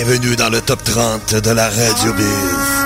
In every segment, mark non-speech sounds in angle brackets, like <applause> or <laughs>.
Bienvenue dans le top 30 de la Radio Biz.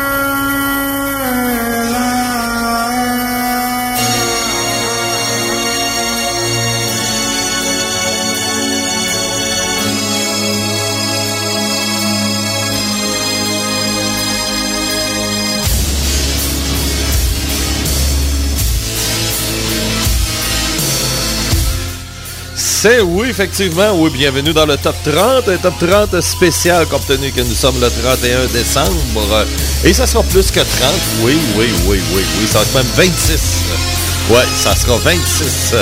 Oui, effectivement, oui, bienvenue dans le top 30, un top 30 spécial compte tenu que nous sommes le 31 décembre. Et ça sera plus que 30, oui, oui, oui, oui, oui, ça va être même 26. Ouais, ça sera 26.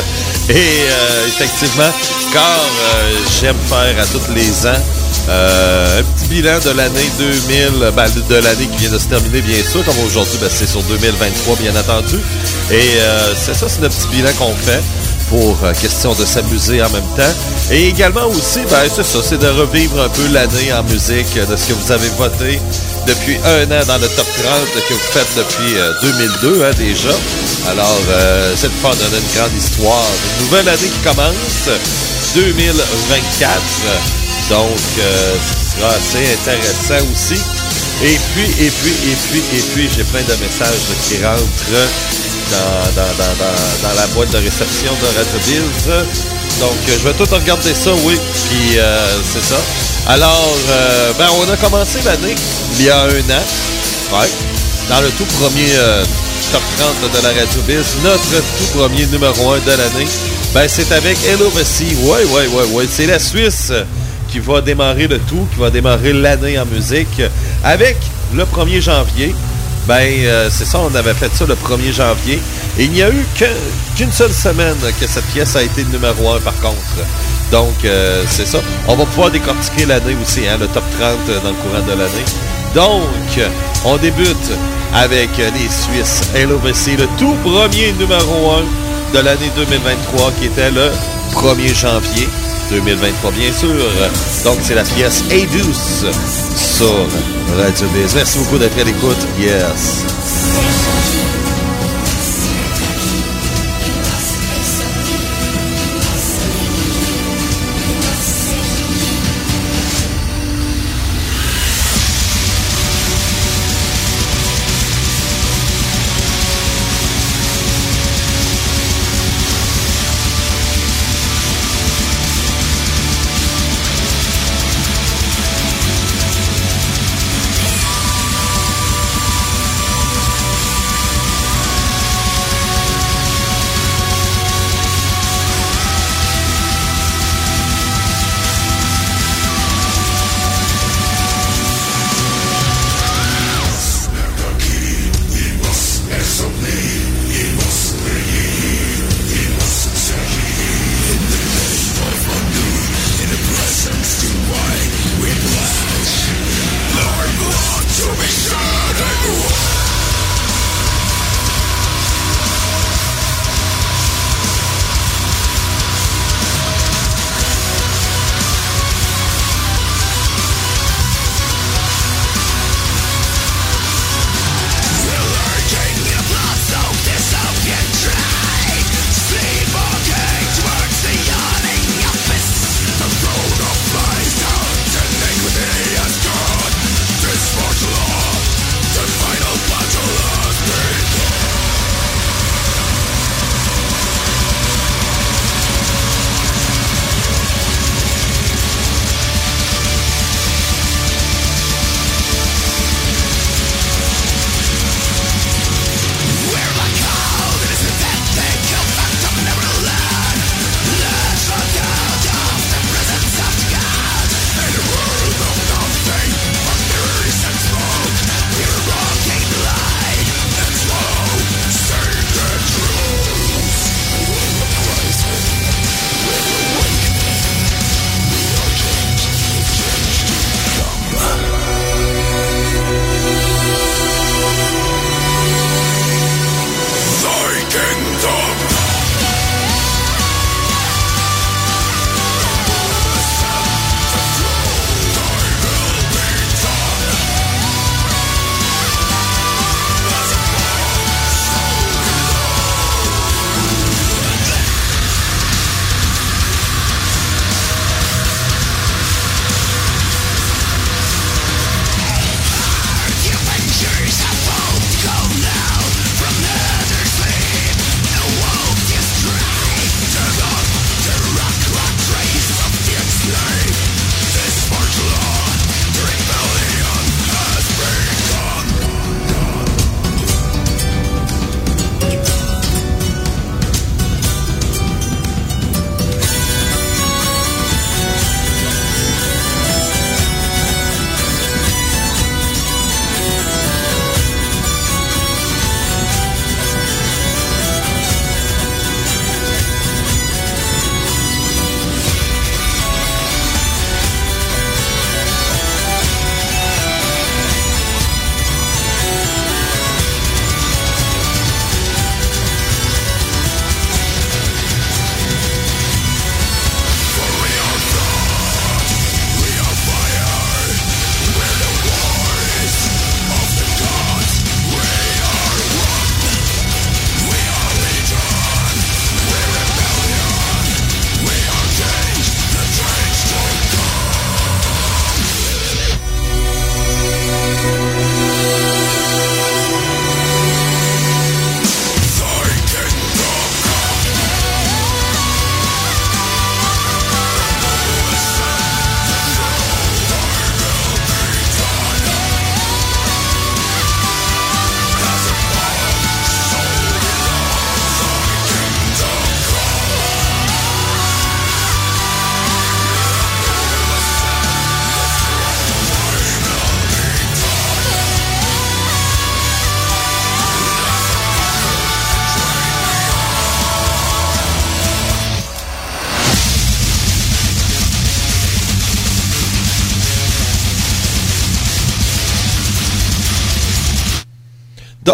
Et euh, effectivement, car euh, j'aime faire à tous les ans euh, un petit bilan de l'année 2000, ben, de l'année qui vient de se terminer, bien sûr, comme aujourd'hui, ben, c'est sur 2023, bien entendu. Et c'est ça, c'est le petit bilan qu'on fait pour euh, question de s'amuser en même temps. Et également aussi, ben, c'est ça, c'est de revivre un peu l'année en musique, de ce que vous avez voté depuis un an dans le top 30 que vous faites depuis 2002 euh, hein, déjà. Alors, euh, le fun, on a une grande histoire. Une nouvelle année qui commence, 2024. Donc, ce sera assez intéressant aussi. Et puis, et puis, et puis, et puis, j'ai plein de messages qui rentrent dans, la boîte de réception de Radio Bills. Donc, je vais tout regarder ça, oui. Puis, euh, c'est ça. Alors, euh, ben, on a commencé l'année il y a un an. Ouais. Dans le tout premier euh, top 30 de la Radio Bills. Notre tout premier numéro 1 de l'année. Ben, c'est avec Hello Vessi. Ouais, ouais, ouais, ouais. C'est la Suisse qui va démarrer le tout, qui va démarrer l'année en musique avec le 1er janvier. Ben, euh, c'est ça, on avait fait ça le 1er janvier. Et il n'y a eu qu'une seule semaine que cette pièce a été numéro 1 par contre. Donc, euh, c'est ça. On va pouvoir décortiquer l'année aussi, hein, le top 30 dans le courant de l'année. Donc, on débute avec les Suisses LOVC, le tout premier numéro 1 de l'année 2023 qui était le 1er janvier. 2023, bien sûr. Donc, c'est la pièce Adus sur Radio Biz. Merci beaucoup d'être à l'écoute. Yes.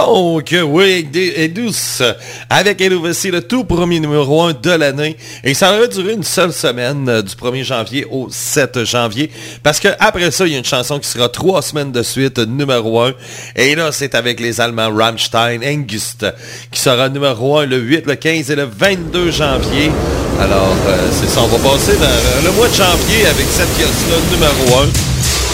Donc, oui, et douce, avec elle voici le tout premier numéro 1 de l'année. Et ça aurait duré une seule semaine, euh, du 1er janvier au 7 janvier. Parce que après ça, il y a une chanson qui sera trois semaines de suite numéro 1. Et là, c'est avec les Allemands Rammstein, Engust, qui sera numéro 1 le 8, le 15 et le 22 janvier. Alors, euh, c'est ça, on va passer dans le mois de janvier avec cette pièce-là, numéro 1.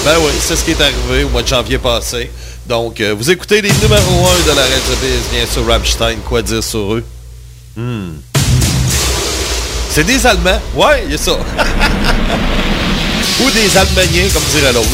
Ben oui, c'est ce qui est arrivé au mois de janvier passé. Donc, euh, vous écoutez les numéros 1 de la Red Biz, bien sûr, Rammstein, quoi dire sur eux? Hmm. C'est des Allemands? Ouais, il y a ça. <laughs> Ou des Allemandiens, comme dirait l'autre.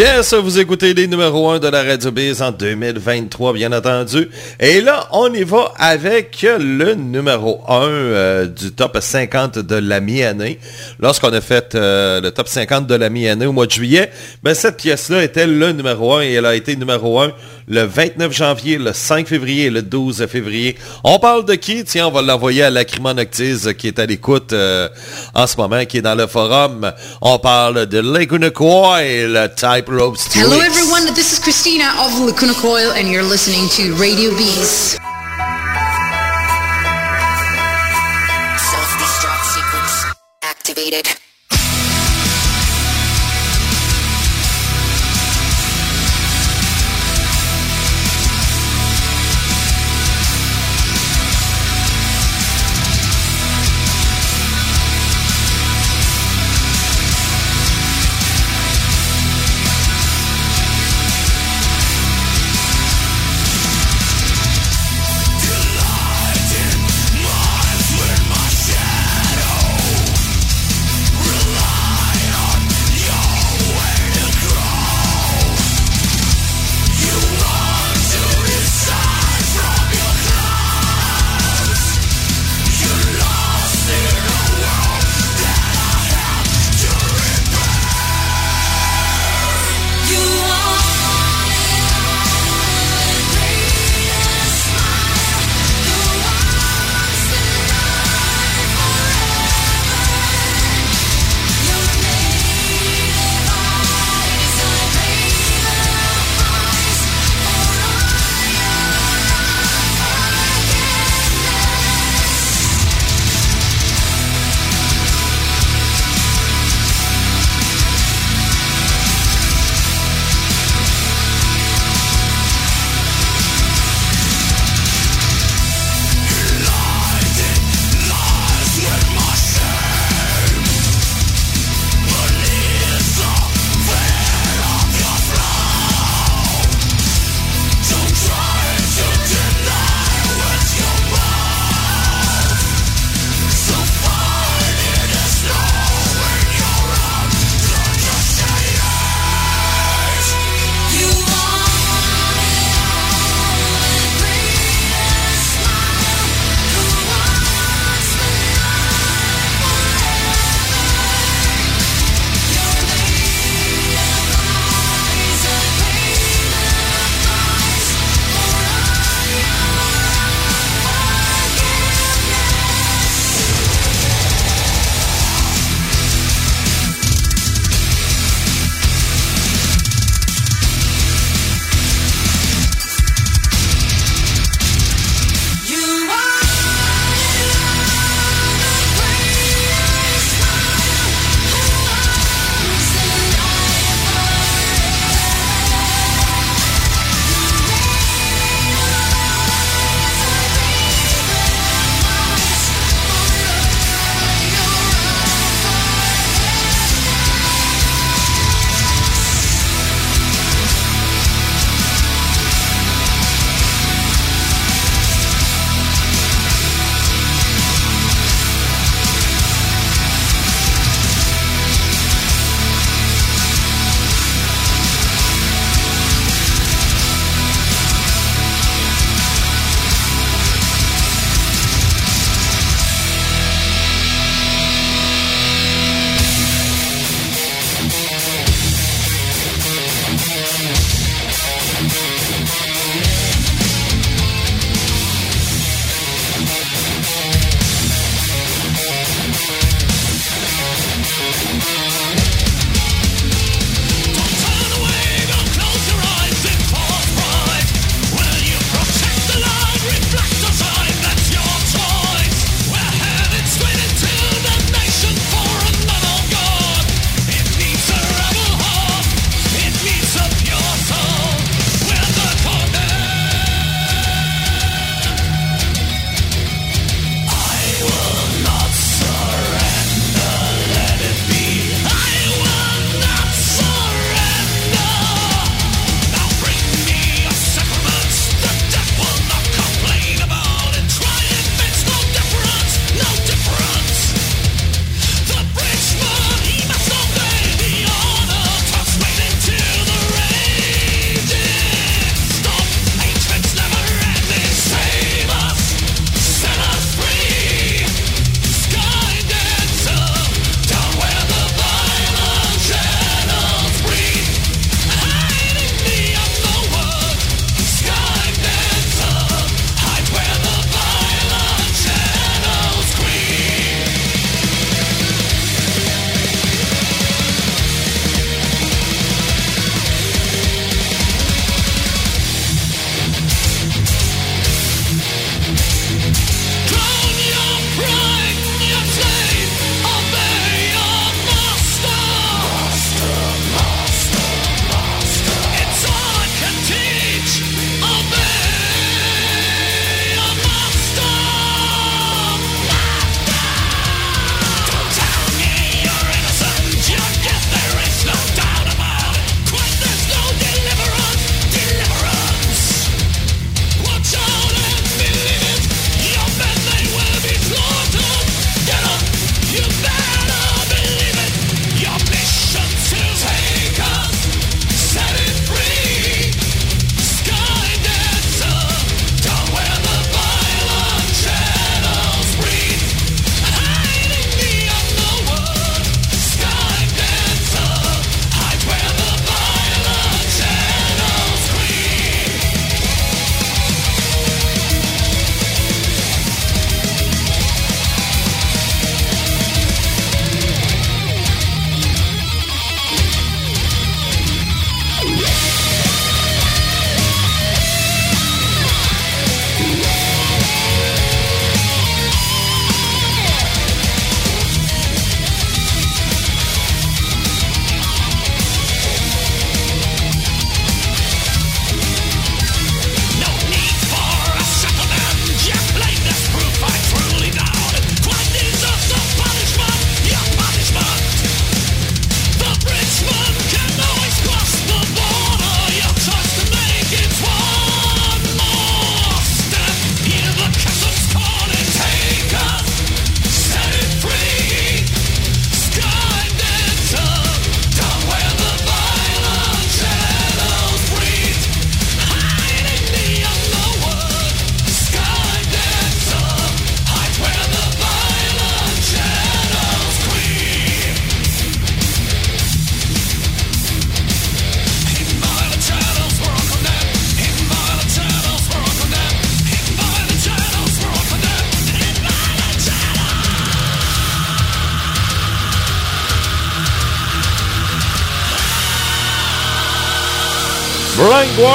Yes, vous écoutez les numéros 1 de la Radio Biz en 2023, bien entendu. Et là, on y va avec le numéro 1 euh, du top 50 de la mi-année. Lorsqu'on a fait euh, le top 50 de la mi-année au mois de juillet, ben, cette pièce-là était le numéro 1 et elle a été numéro 1 le 29 janvier, le 5 février et le 12 février. On parle de qui? Tiens, on va l'envoyer à la Noctis qui est à l'écoute euh, en ce moment, qui est dans le forum. On parle de Laguna Coil, Type Ropes Hello everyone, this is Christina of Lacuna Coil and you're listening to Radio Bees. Self-destruct sequence activated.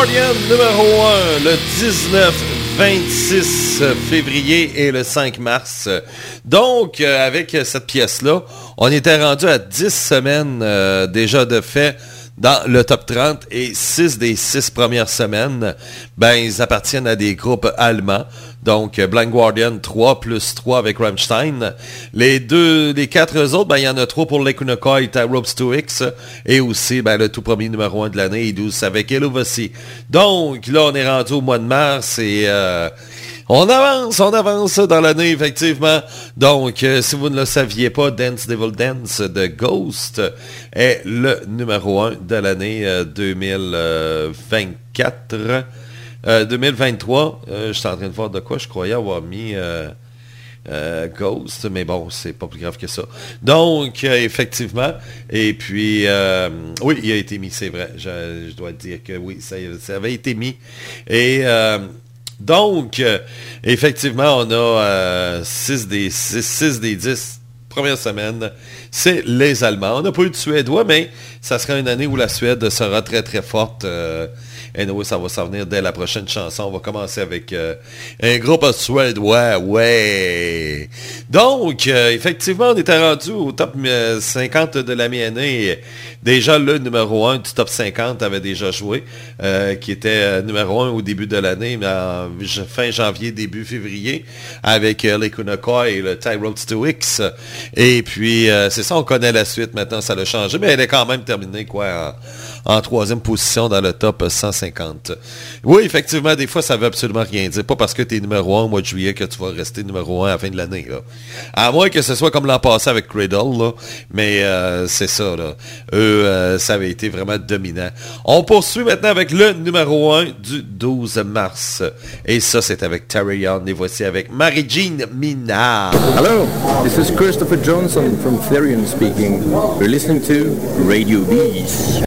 Numéro 1, le 19, 26 février et le 5 mars. Donc, euh, avec cette pièce-là, on était rendu à 10 semaines euh, déjà de fait dans le top 30 et 6 des 6 premières semaines, ben, ils appartiennent à des groupes allemands. Donc, Blind Guardian 3 plus 3 avec Rammstein. Les deux, quatre autres, ben, il y en a trois pour l'Ekunokoi et Ropes 2X. Et aussi, ben, le tout premier numéro 1 de l'année, 12 avec Elovasi. Donc, là, on est rendu au mois de mars et, euh, on avance, on avance dans l'année, effectivement. Donc, euh, si vous ne le saviez pas, Dance Devil Dance de Ghost est le numéro 1 de l'année 2024. 2023, euh, euh, je suis en train de voir de quoi je croyais avoir mis Ghost, mais bon, c'est pas plus grave que ça. Donc, effectivement, et puis, oui, il a été mis, c'est vrai. Je, dois dire que oui, ça, avait été mis. Et donc, euh, effectivement, on a 6 euh, des 6, des 10 premières semaines. C'est les Allemands. On n'a pas eu de Suédois, mais ça sera une année où la Suède sera très très forte. Euh, nous, ça va s'en venir dès la prochaine chanson. On va commencer avec euh, un groupe suédois, ouais. Donc, euh, effectivement, on était rendu au top 50 de la mi-année. Déjà, le numéro 1 du top 50 avait déjà joué, euh, qui était numéro 1 au début de l'année, fin janvier, début février, avec les Kunakoi et le Ty Road 2X. Et puis, c'est ça, on connaît la suite. Maintenant, ça l'a changé, mais elle est quand même terminée, quoi, troisième position dans le top 150. Oui, effectivement, des fois, ça veut absolument rien dire. Pas parce que tu es numéro 1 au mois de juillet que tu vas rester numéro 1 à la fin de l'année. À moins que ce soit comme l'an passé avec Cradle, là. mais euh, c'est ça. Là. Eux, euh, ça avait été vraiment dominant. On poursuit maintenant avec le numéro 1 du 12 mars. Et ça, c'est avec Terry Young. Et voici avec Marie-Jean Minard. Hello, this is Christopher Johnson from Therion speaking. You're listening to Radio Bees.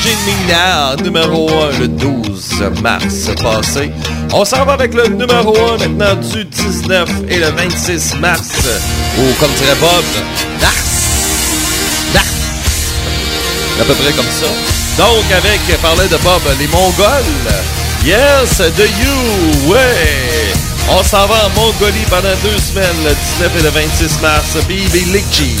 Marie-Jean Mignard, numéro 1 le 12 mars passé. On s'en va avec le numéro 1 maintenant du 19 et le 26 mars. Ou comme dirait Bob, mars. Mars. À peu près comme ça. Donc avec, parlait de Bob, les Mongols. Yes, The You, ouais. On s'en va en Mongolie pendant deux semaines, le 19 et le 26 mars. Bibi Likchi.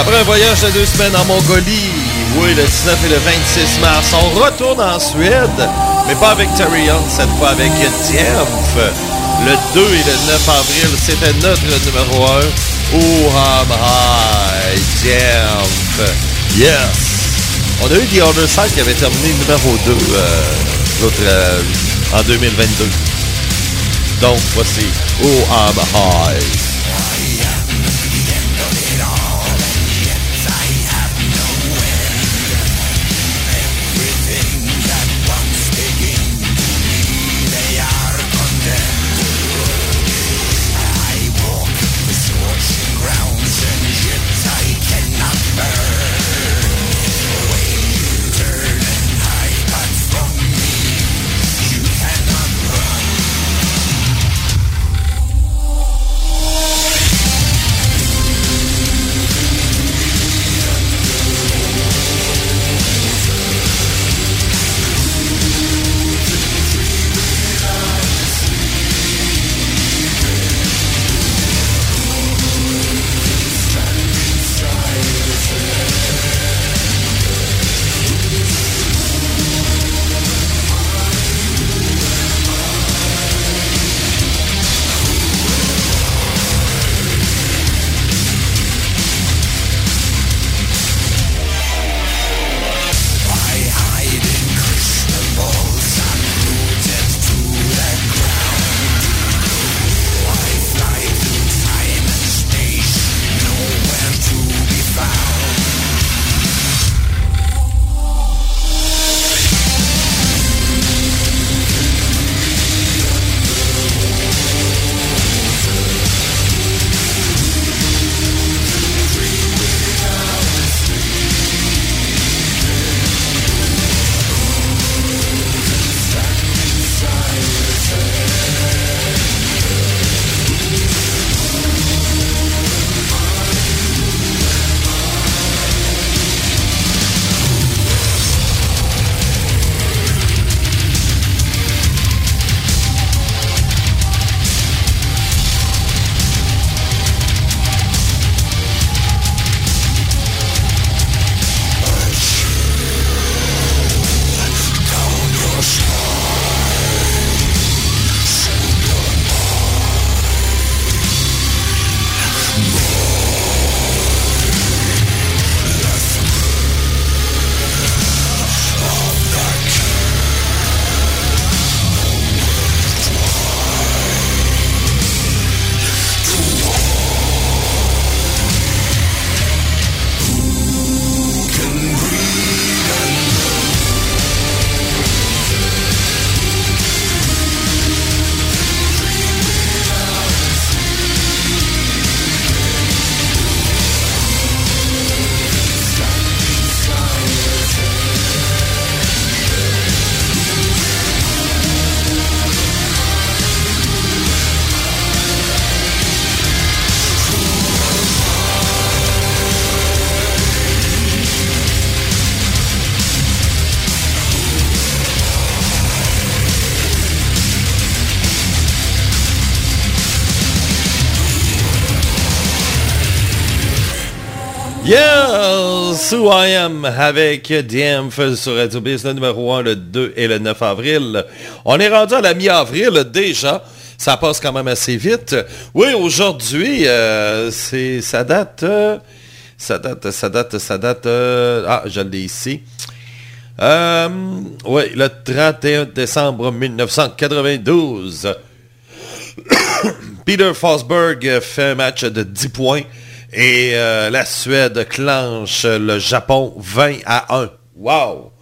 Après un voyage de deux semaines en Mongolie, oui, le 19 et le 26 mars, on retourne en Suède, mais pas avec Terry Young, cette fois avec Diemph. Le 2 et le 9 avril, c'était notre numéro 1, Oham High, Diemph. Yes! On a eu The Other Side qui avait terminé numéro 2 euh, l'autre, euh, en 2022. Donc, voici Oham High. Who I am avec DMF sur Radio Biz, le numéro 1, le 2 et le 9 avril. On est rendu à la mi-avril déjà. Ça passe quand même assez vite. Oui, aujourd'hui, euh, c'est ça date, euh, ça date, ça date, ça date. Euh, ah, je l'ai ici. oui, le 31 décembre 1992. <coughs> Peter Fosberg fait un match de 10 points et euh, la Suède clenche le Japon 20 à 1. Wow!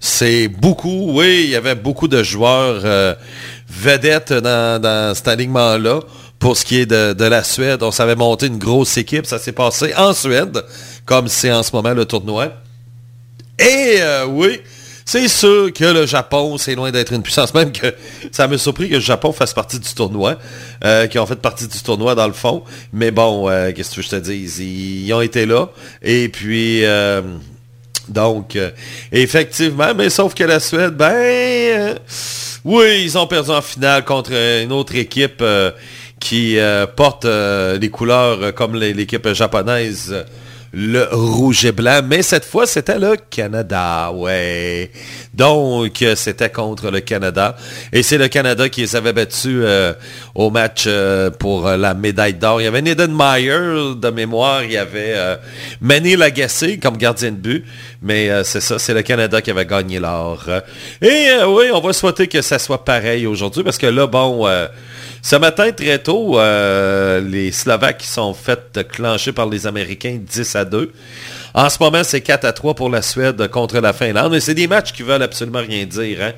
C'est beaucoup, oui, il y avait beaucoup de joueurs euh, vedettes dans, dans cet alignement-là. Pour ce qui est de, la Suède, on savait monter une grosse équipe. Ça s'est passé en Suède, comme c'est en ce moment le tournoi. Et euh, oui, c'est sûr que le Japon, c'est loin d'être une puissance. Même que ça me surpris que le Japon fasse partie du tournoi, euh, qui ont fait partie du tournoi dans le fond. Mais bon, euh, qu'est-ce que je te dis? Ils, ont été là. Et puis, euh, donc, effectivement, mais sauf que la Suède, ben, oui, ils ont perdu en finale contre une autre équipe qui porte les couleurs comme l'équipe japonaise le rouge et blanc, mais cette fois, c'était le Canada, ouais. Donc, c'était contre le Canada. Et c'est le Canada qui les avait battus euh, au match euh, pour la médaille d'or. Il y avait Nathan Meyer de mémoire, il y avait euh, Manny Lagacé comme gardien de but, mais c'est ça, c'est le Canada qui avait gagné l'or. Et oui, on va souhaiter que ça soit pareil aujourd'hui, parce que là, bon... Ce matin, très tôt, euh, les Slovaques sont fait clencher par les Américains 10 à 2. En ce moment, c'est 4 à 3 pour la Suède contre la Finlande. Mais c'est des matchs qui veulent absolument rien dire. Hein.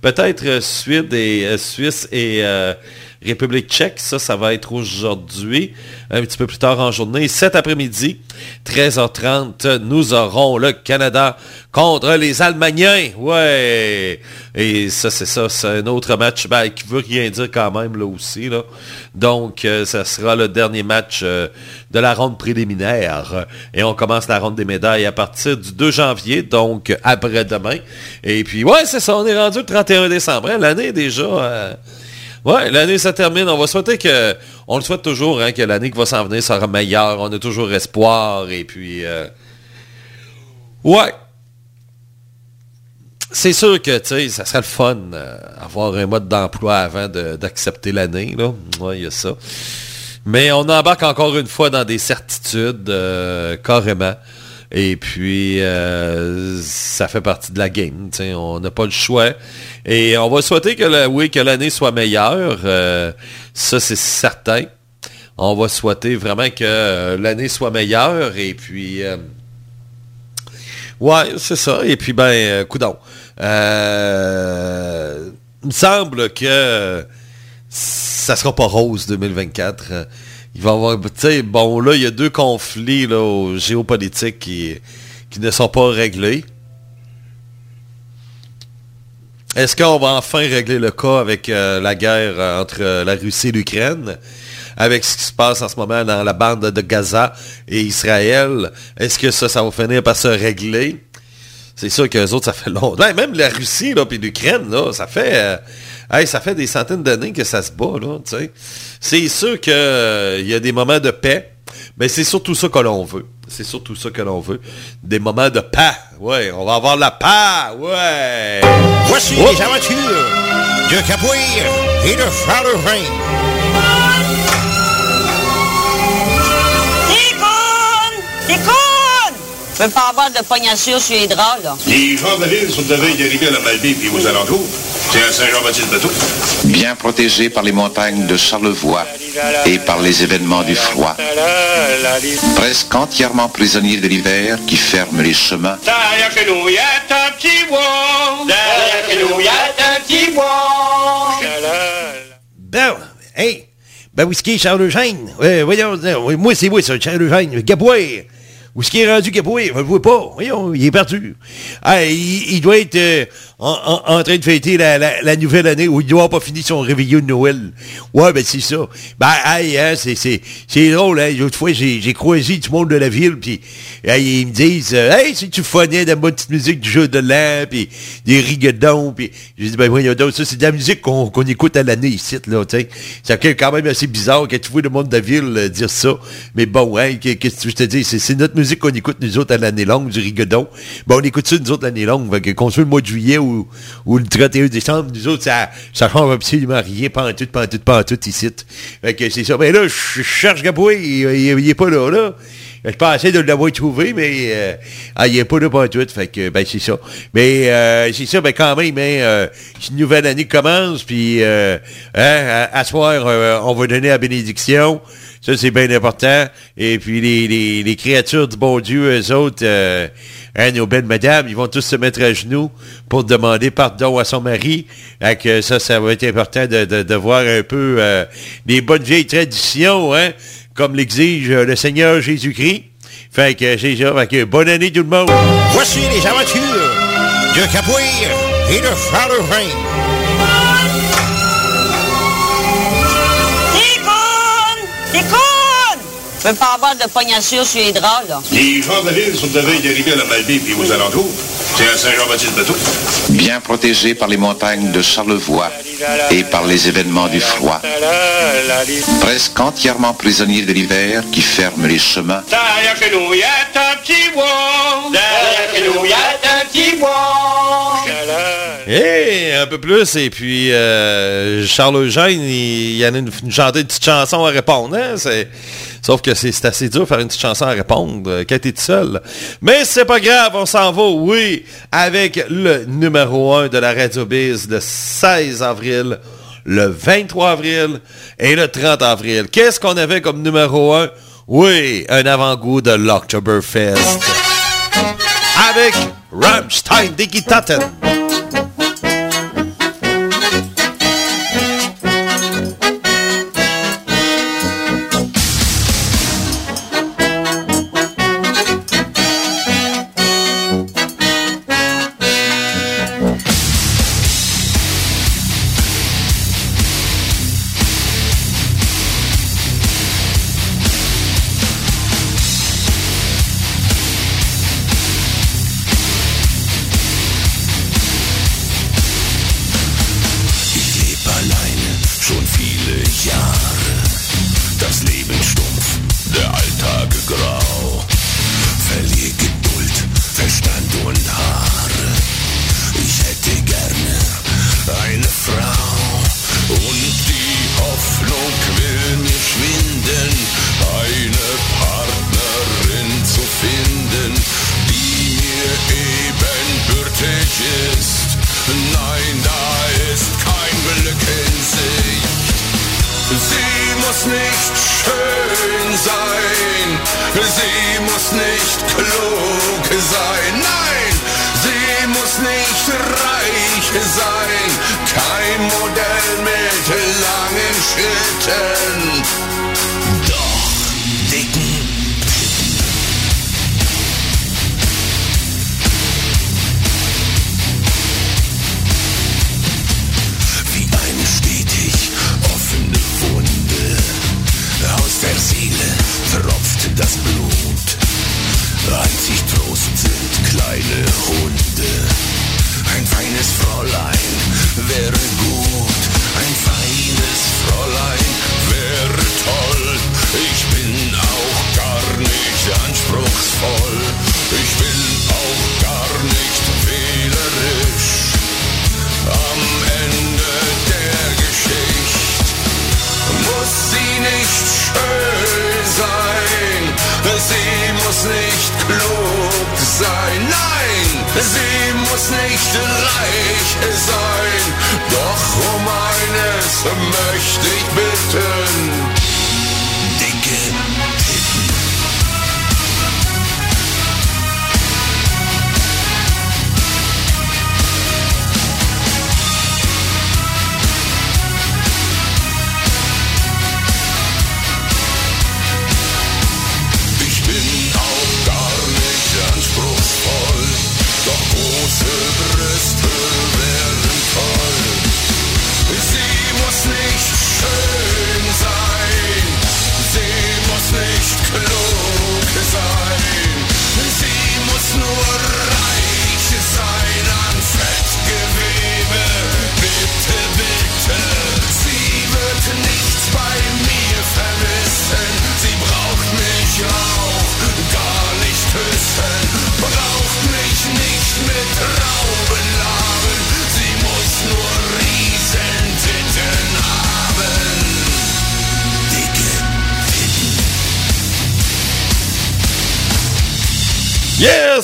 Peut-être Suède et euh, Suisse et euh, République tchèque, ça, ça va être aujourd'hui, un petit peu plus tard en journée. Cet après-midi, 13h30, nous aurons le Canada contre les Allemandiens. Ouais! Et ça, c'est ça, c'est un autre match ben, qui veut rien dire quand même, là aussi. Là. Donc, euh, ça sera le dernier match euh, de la ronde préliminaire. Et on commence la ronde des médailles à partir du 2 janvier, donc après-demain. Et puis, ouais, c'est ça, on est rendu le 31 décembre. Hein. L'année déjà... Euh, Ouais, l'année ça termine. On va souhaiter que. On le souhaite toujours, hein, que l'année qui va s'en venir sera meilleure. On a toujours espoir. Et puis. Euh, ouais. C'est sûr que, tu sais, ça serait le fun euh, avoir un mode d'emploi avant d'accepter l'année, là. Ouais, il y a ça. Mais on embarque encore une fois dans des certitudes, euh, carrément. Et puis, euh, ça fait partie de la game. On n'a pas le choix. Et on va souhaiter que, oui, que l'année soit meilleure. Euh, ça, c'est certain. On va souhaiter vraiment que euh, l'année soit meilleure. Et puis, ouais, c'est ça. Et puis, ben, coudon. il me semble que ça sera pas rose 2024 il va avoir, tu sais, bon, là, il y a deux conflits là, géopolitiques qui, ne sont pas réglés. Est-ce qu'on va enfin régler le cas avec euh, la guerre euh, entre euh, la Russie et l'Ukraine, avec ce qui se passe en ce moment dans la bande de Gaza et Israël? Est-ce que ça, ça va finir par se régler? C'est sûr que les autres, ça fait longtemps. Même la Russie, là, l'Ukraine, ça fait... Hey, ça fait des centaines d'années que ça se bat, là, tu sais. C'est sûr qu'il euh, y a des moments de paix, mais c'est surtout ça que l'on veut. C'est surtout ça que l'on veut. Des moments de paix. Ouais, on va avoir la paix. Ouais. Voici les aventures de Capoeira et de Charlevin. Je veux pas avoir de pognacure sur les draps, là. Les gens de l'île sont de veille d'arriver à la Malbaie et aux alentours. C'est un Saint-Jean-Baptiste-Bateau. Bien protégé par les montagnes de Charlevoix et par les événements du froid. Presque entièrement prisonnier de l'hiver qui ferme les chemins. Derrière chez nous, y a un petit bois. Derrière chez nous, y a un petit bois. Ben, hey, ben whisky Charles Eugène. Ouais, voyons, moi c'est moi ça, Charles Eugène. Gabois. Où est-ce qu'il est rendu Capoué? Je ne le vois pas? Voyons, il est perdu. Ah, il, doit être... Euh, en, train de fêter la, nouvelle année où il doit pas fini son réveillon de Noël. Ouais, ben c'est ça. Ben, hey, hein, c'est, c'est, c'est drôle, hein. L'autre fois, j'ai, j'ai croisé du monde de la ville, puis ils me disent, euh, hey, si tu phonais de la bonne petite musique du jeu de l'an, puis des rigodons, puis j'ai dit, ben voyons donc, ça, c'est de la musique qu'on, qu'on écoute à l'année ici, là, tu fait quand même assez bizarre quand tu vois le monde de la ville euh, dire ça. Mais bon, hein, qu'est- qu'est-ce que veux te dire? C'est, c'est notre musique qu'on écoute, nous autres, à l'année longue, du rigodon. Ben, on écoute ça, nous autres, l'année longue. Que qu'on soit le mois de juillet ou le 31 décembre, nous autres, ça, ça change absolument rien, pas en tout, pas en tout, pas en tout, ici. Fait que c'est ça. Ben là, je cherche Gaboué, il, il, il est pas là, là. Je pensais de l'avoir trouvé, mais euh, ah, il est pas là tout. Fait que, ben, c'est ça. Mais euh, c'est ça, ben quand même, hein, euh, une nouvelle année commence, puis euh, hein, à, soir, on va donner la bénédiction. Ça, c'est bien important. Et puis, les, les, les créatures du bon Dieu, eux autres, hein, nos belles madames, ils vont tous se mettre à genoux pour demander pardon à son mari. Ça, ça va être important de, de, de voir un peu euh, les bonnes vieilles traditions, hein, comme l'exige euh, le Seigneur Jésus-Christ. Fait que c'est ça. Fait que bonne année tout le monde. Voici les aventures de Capoeira et de. Je veux pas avoir de pognachure sur les draps, là. Les gens de ville sont de veille d'arriver à la Malbaie puis aux alentours. C'est à Saint-Jean-Baptiste-Bateau. Bien protégés par les montagnes de Charlevoix et par les événements du froid. Presque entièrement prisonniers de l'hiver qui ferme les chemins. Derrière chez nous, y a un petit bois. Derrière chez nous, y a un petit bois. Et un peu plus, et puis euh, Charles Eugène, il, il y en a une, une, chanté une petite chanson à répondre. Hein? C'est, sauf que c'est, assez dur de faire une petite chanson à répondre euh, quand t'es tout seul. Mais c'est pas grave, on s'en va, oui, avec le numéro 1 de la Radio Biz le 16 avril, le 23 avril et le 30 avril. Qu'est-ce qu'on avait comme numéro 1? Oui, un avant-goût de l'Octoberfest. Avec Rammstein Dicky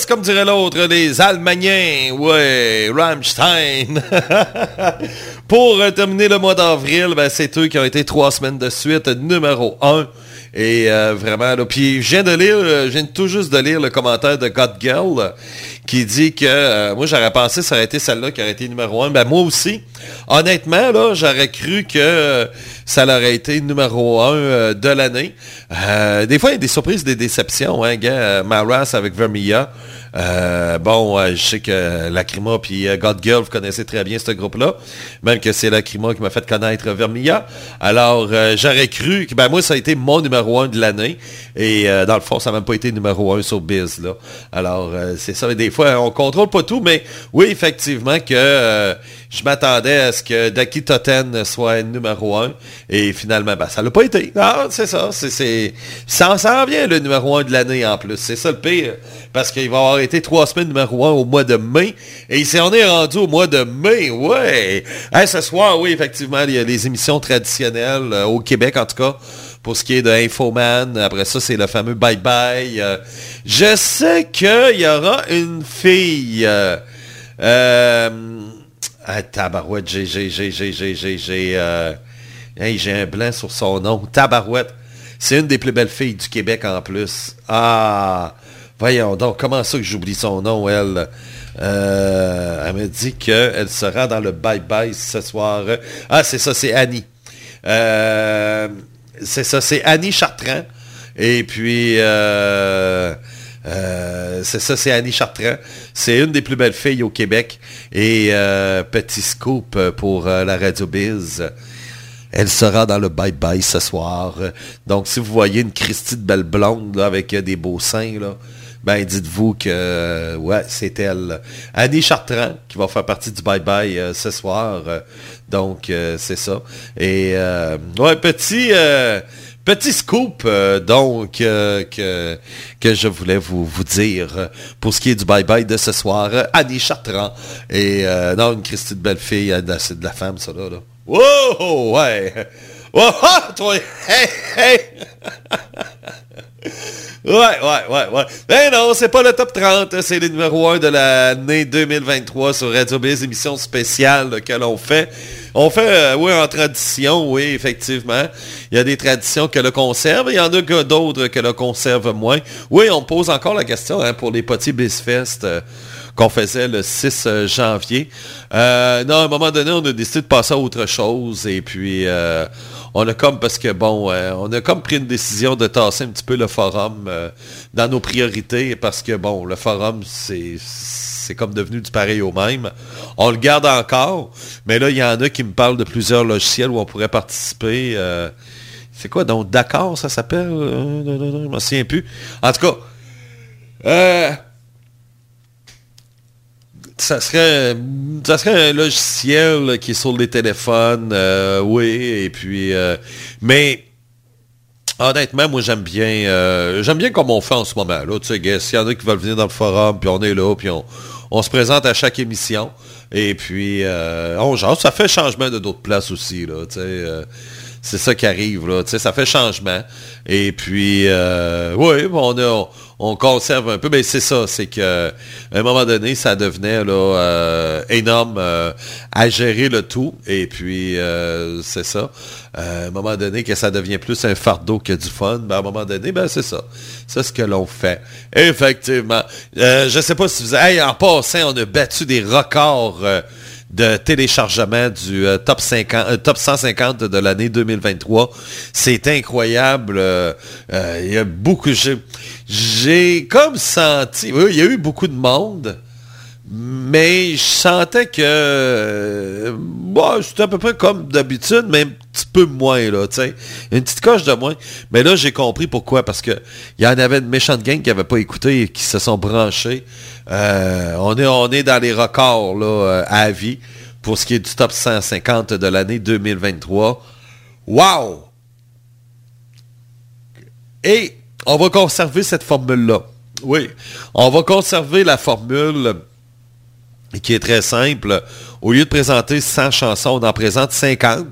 comme dirait l'autre, les Allemandiens, ouais, Rammstein. <laughs> Pour euh, terminer le mois d'avril, ben, c'est eux qui ont été trois semaines de suite numéro un. Et euh, vraiment, là, puis je viens de lire, euh, je viens tout juste de lire le commentaire de God Girl qui dit que moi j'aurais pensé que ça aurait été celle-là qui aurait été numéro un. Ben moi aussi. Honnêtement, là, j'aurais cru que ça aurait été numéro un de l'année. Des fois, il y a des surprises, des déceptions, hein, gars. Maras avec Vermilla. Euh, bon, je sais que Lacrima puis euh, God Girl, vous connaissez très bien ce groupe-là. Même que c'est Lacrima qui m'a fait connaître Vermilla. Alors, euh, j'aurais cru que, ben moi, ça a été mon numéro un de l'année. Et dans le fond, ça n'a même pas été numéro un sur Biz. Alors, c'est ça. Des fois, on contrôle pas tout, mais oui, effectivement, que je m'attendais à ce que Daki Toten soit numéro un. Et finalement, ben, ça l'a pas été. Ah, c'est ça. C'est, ça, ça en vient le numéro un de l'année en plus. C'est ça le pire. Parce qu'il va avoir été trois semaines numéro un au mois de mai. Et si on est rendu au mois de mai, ouais. Hey, ce soir, oui, effectivement, il y a les émissions traditionnelles, euh, au Québec en tout cas, pour ce qui est de Infoman. Après ça, c'est le fameux Bye Bye. Euh, je sais qu'il y aura une fille. Euh, ah, tabarouette, j'ai, j'ai, j'ai, j'ai, j'ai, j'ai, j'ai, euh, j'ai un blanc sur son nom. Tabarouette. C'est une des plus belles filles du Québec en plus. Ah, voyons donc, comment ça que j'oublie son nom, elle? Euh, elle me dit qu'elle sera dans le bye-bye ce soir. Ah, c'est ça, c'est Annie. Euh, c'est ça, c'est Annie Chartrand. Et puis, euh, c'est ça, c'est Annie Chartrand. C'est une des plus belles filles au Québec. Et euh, petit scoop pour euh, la Radio Biz. Elle sera dans le bye-bye ce soir. Donc, si vous voyez une Christie de belle blonde avec des beaux seins, là, ben dites-vous que ouais, c'est elle. Annie Chartrand qui va faire partie du bye-bye ce soir. Donc, c'est ça. Et ouais, petit... Petit scoop, euh, donc, euh, que, que je voulais vous, vous dire pour ce qui est du bye-bye de ce soir. Annie Chartrand. Et euh, non, une Christie de belle fille, euh, c'est de la femme, ça, là. là. Wow, ouais. Oh, ah, toi, hey, hey. <laughs> Ouais, ouais, ouais, ouais. Ben non, c'est pas le top 30, c'est le numéro 1 de l'année 2023 sur Radio Biz, émission spéciale que l'on fait. On fait, euh, oui, en tradition, oui, effectivement. Il y a des traditions que l'on conserve, il y en a que d'autres que l'on conserve moins. Oui, on pose encore la question hein, pour les petits Bizfest euh, qu'on faisait le 6 euh, janvier. Non, à un moment donné, on a décidé de passer à autre chose et puis on a comme, parce que bon, euh, on a comme pris une décision de tasser un petit peu le forum euh, dans nos priorités parce que bon, le forum, c'est comme devenu du pareil au même. On le garde encore, mais là, il y en a qui me parlent de plusieurs logiciels où on pourrait participer. euh, c'est quoi donc D'accord, ça s'appelle? Je m'en souviens plus. En tout cas, ça serait, ça serait un logiciel qui est sur les téléphones, euh, oui, et puis, euh, mais honnêtement, moi j'aime bien, euh, j'aime bien comme on fait en ce moment là. Tu sais, s'il y en a qui veulent venir dans le forum, puis on est là, puis on, on se présente à chaque émission, et puis on ça fait changement de d'autres places aussi là. Tu sais, c'est ça qui arrive là. Tu sais, ça fait changement, et puis, euh, oui, on a on, on conserve un peu, mais c'est ça, c'est que à un moment donné, ça devenait là euh, énorme euh, à gérer le tout, et puis euh, c'est ça. À un moment donné, que ça devient plus un fardeau que du fun, ben, à un moment donné, ben c'est ça. C'est ce que l'on fait. Effectivement. Je sais pas si vous... Hey, en passant, on a battu des records de téléchargement du top 50, euh, top 150 de l'année 2023. C'est incroyable. Il y a beaucoup. J'ai, comme senti. Oui, il y a eu beaucoup de monde. Mais je sentais que euh, c'était à peu près comme d'habitude, mais un petit peu moins, là, tu. Une petite coche de moins. Mais là, j'ai compris pourquoi. Parce que il y en avait une méchante gang qui n'avait pas écouté et qui se sont branchés. Euh, on, est, on est dans les records là, euh, à vie pour ce qui est du top 150 de l'année 2023. Wow! Et on va conserver cette formule-là. Oui, on va conserver la formule qui est très simple. Au lieu de présenter 100 chansons, on en présente 50.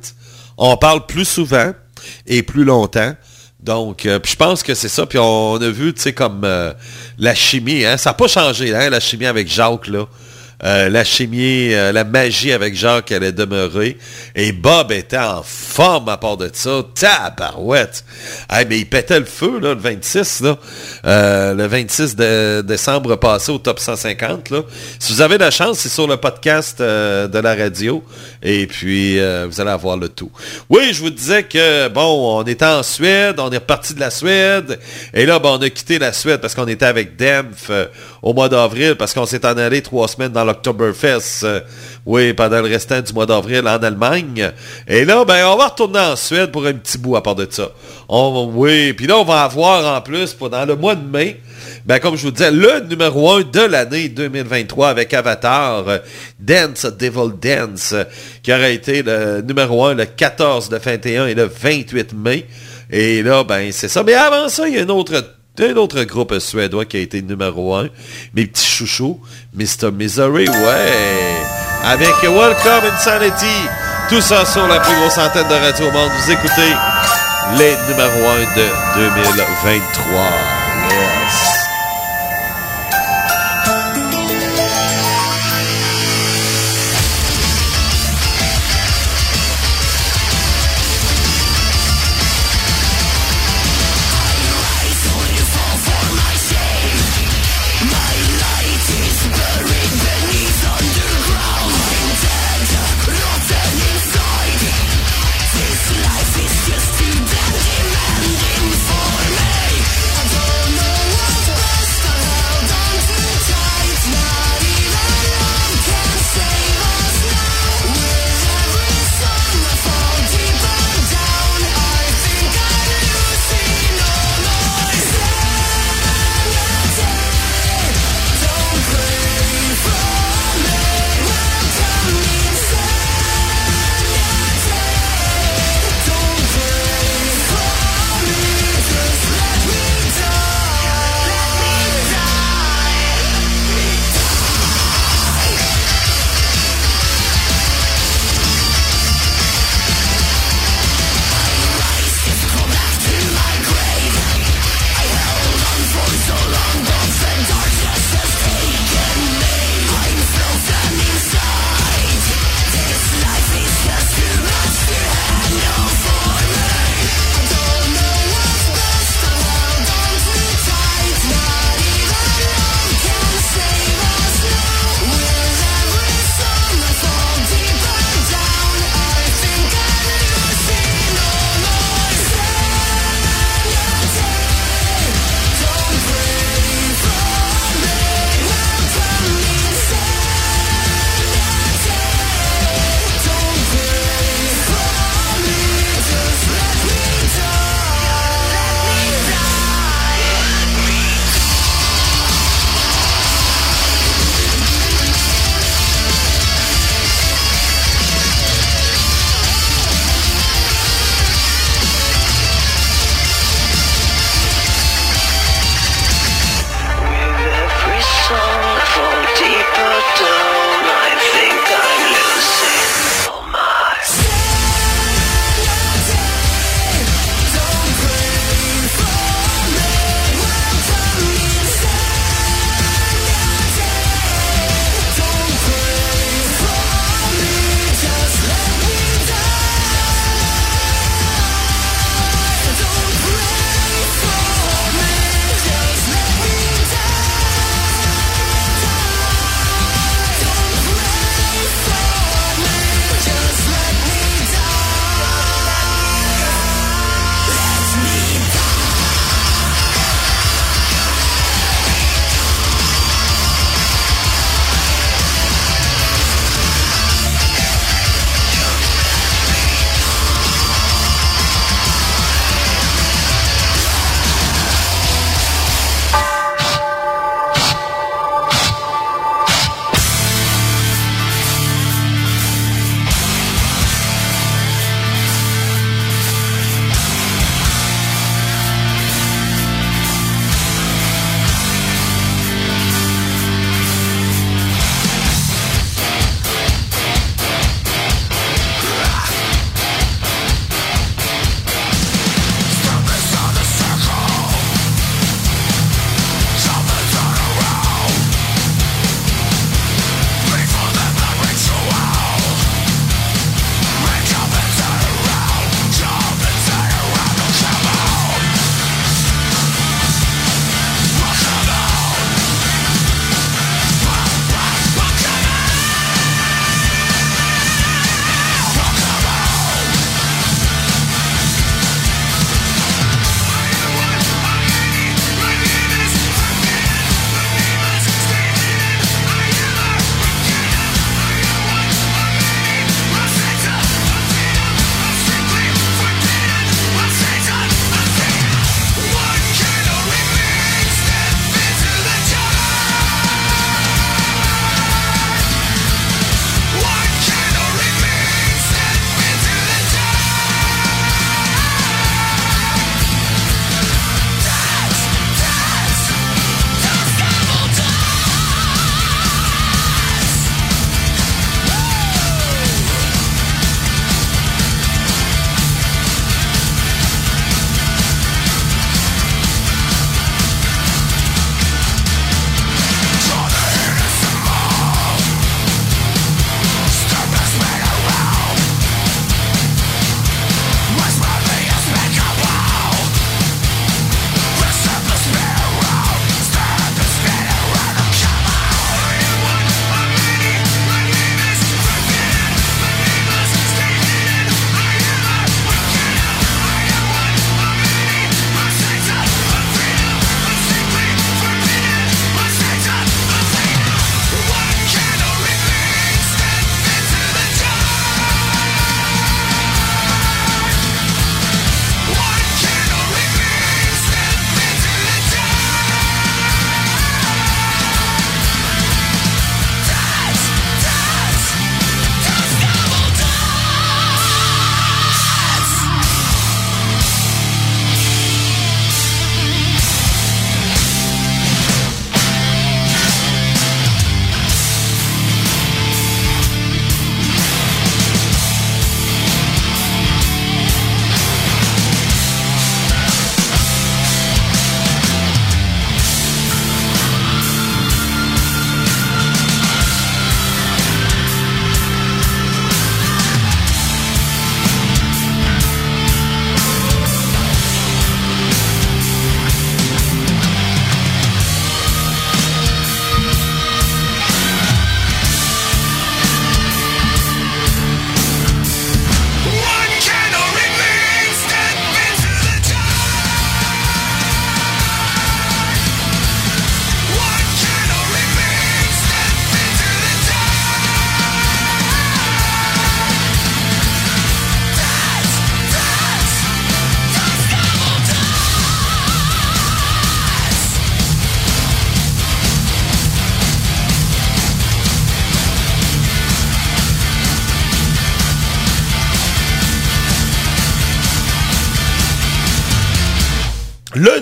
On parle plus souvent et plus longtemps. Donc, euh, je pense que c'est ça. Puis on, a vu, tu sais, comme euh, la chimie, hein, ça n'a pas changé, hein, la chimie avec Jacques, là. Euh, la chimie, euh, la magie avec Jacques allait demeurer. Et Bob était en forme à part de ça. Tabarouette! Mais il pétait le feu, le 26, là. Euh, le 26 de décembre passé au top 150, là. Si vous avez la chance, c'est sur le podcast de la radio. Et puis, vous allez avoir le tout. Oui, je vous disais que, bon, on était en Suède, on est reparti de la Suède. Et là, bon, on a quitté la Suède parce qu'on était avec euh, au mois d'avril, parce qu'on s'est en allé trois semaines dans l'Octoberfest. euh, oui, pendant le restant du mois d'avril en Allemagne. Et là, ben, on va retourner en Suède pour un petit bout à part de ça. Oui, puis là, on va avoir en plus, pendant le mois de mai, ben, comme je vous disais, le numéro 1 de l'année 2023 avec Avatar, euh, Dance Devil Dance, qui aurait été le numéro 1 le 14, le 21 et le 28 mai. Et là, ben, c'est ça. Mais avant ça, il y a un autre, un autre groupe suédois qui a été numéro 1. Mes petits chouchous, Mr. Misery, ouais. Avec Welcome Insanity. Tout ça sur la plus grosse antenne de Radio au Monde. Vous écoutez les numéros 1 de 2023.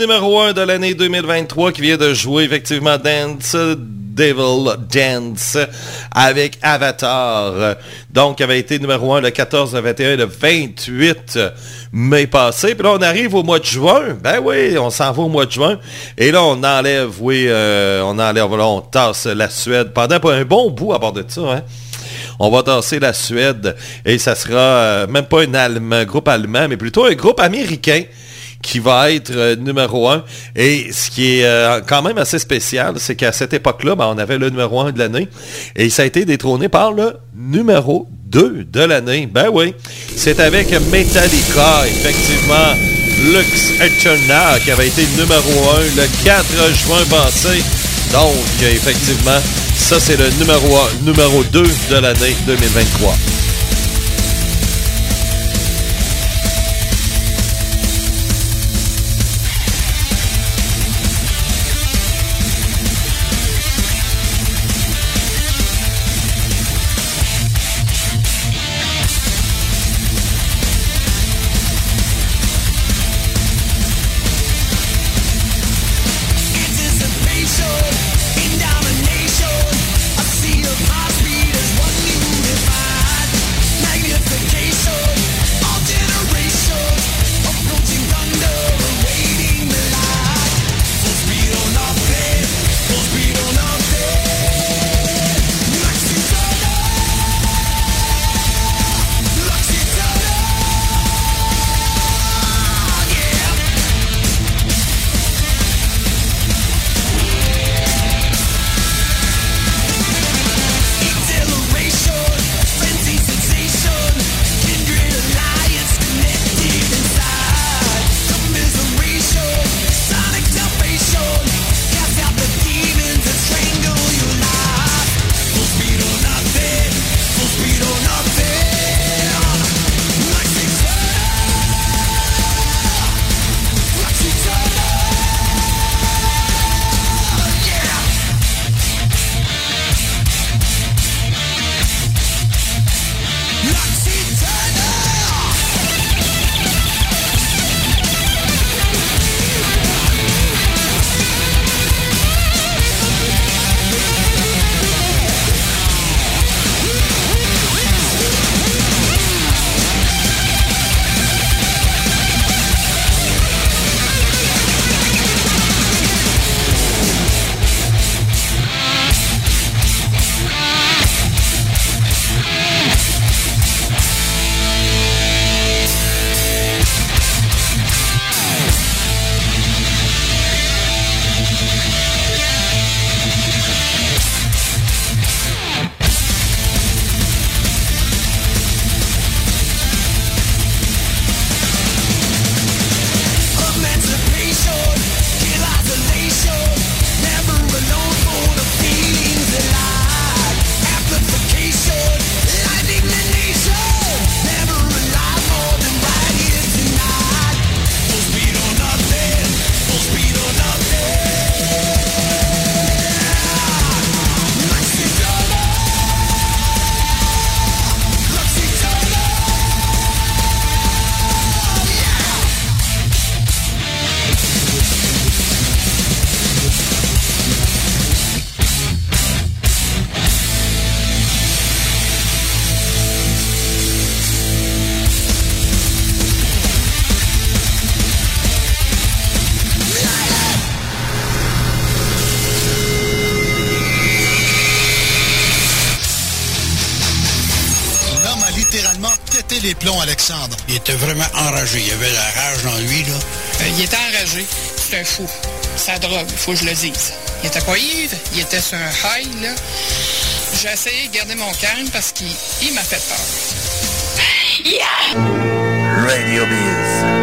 Numéro 1 de l'année 2023 qui vient de jouer effectivement Dance Devil Dance avec Avatar. Donc, avait été numéro 1 le 14, le 21, le 28 mai passé. Puis là, on arrive au mois de juin. Ben oui, on s'en va au mois de juin. Et là, on enlève, oui, euh, on enlève, on tasse la Suède pendant un bon bout à part de ça. Hein. On va tasser la Suède et ça sera euh, même pas un groupe allemand, mais plutôt un groupe américain qui va être euh, numéro un. Et ce qui est euh, quand même assez spécial, c'est qu'à cette époque-là, ben, on avait le numéro un de l'année et ça a été détrôné par le numéro 2 de l'année. Ben oui, c'est avec Metallica, effectivement, Lux Eterna qui avait été numéro 1 le 4 juin passé. Donc, effectivement, ça c'est le numéro 1, numéro 2 de l'année 2023. Était vraiment enragé. Il y avait la rage dans lui, là. Euh, il était enragé. C'est un fou. Sa drogue, il faut que je le dise. Il était pas ivre, il était sur un high, là. J'ai essayé de garder mon calme parce qu'il il m'a fait peur. Yeah! Radio Biz.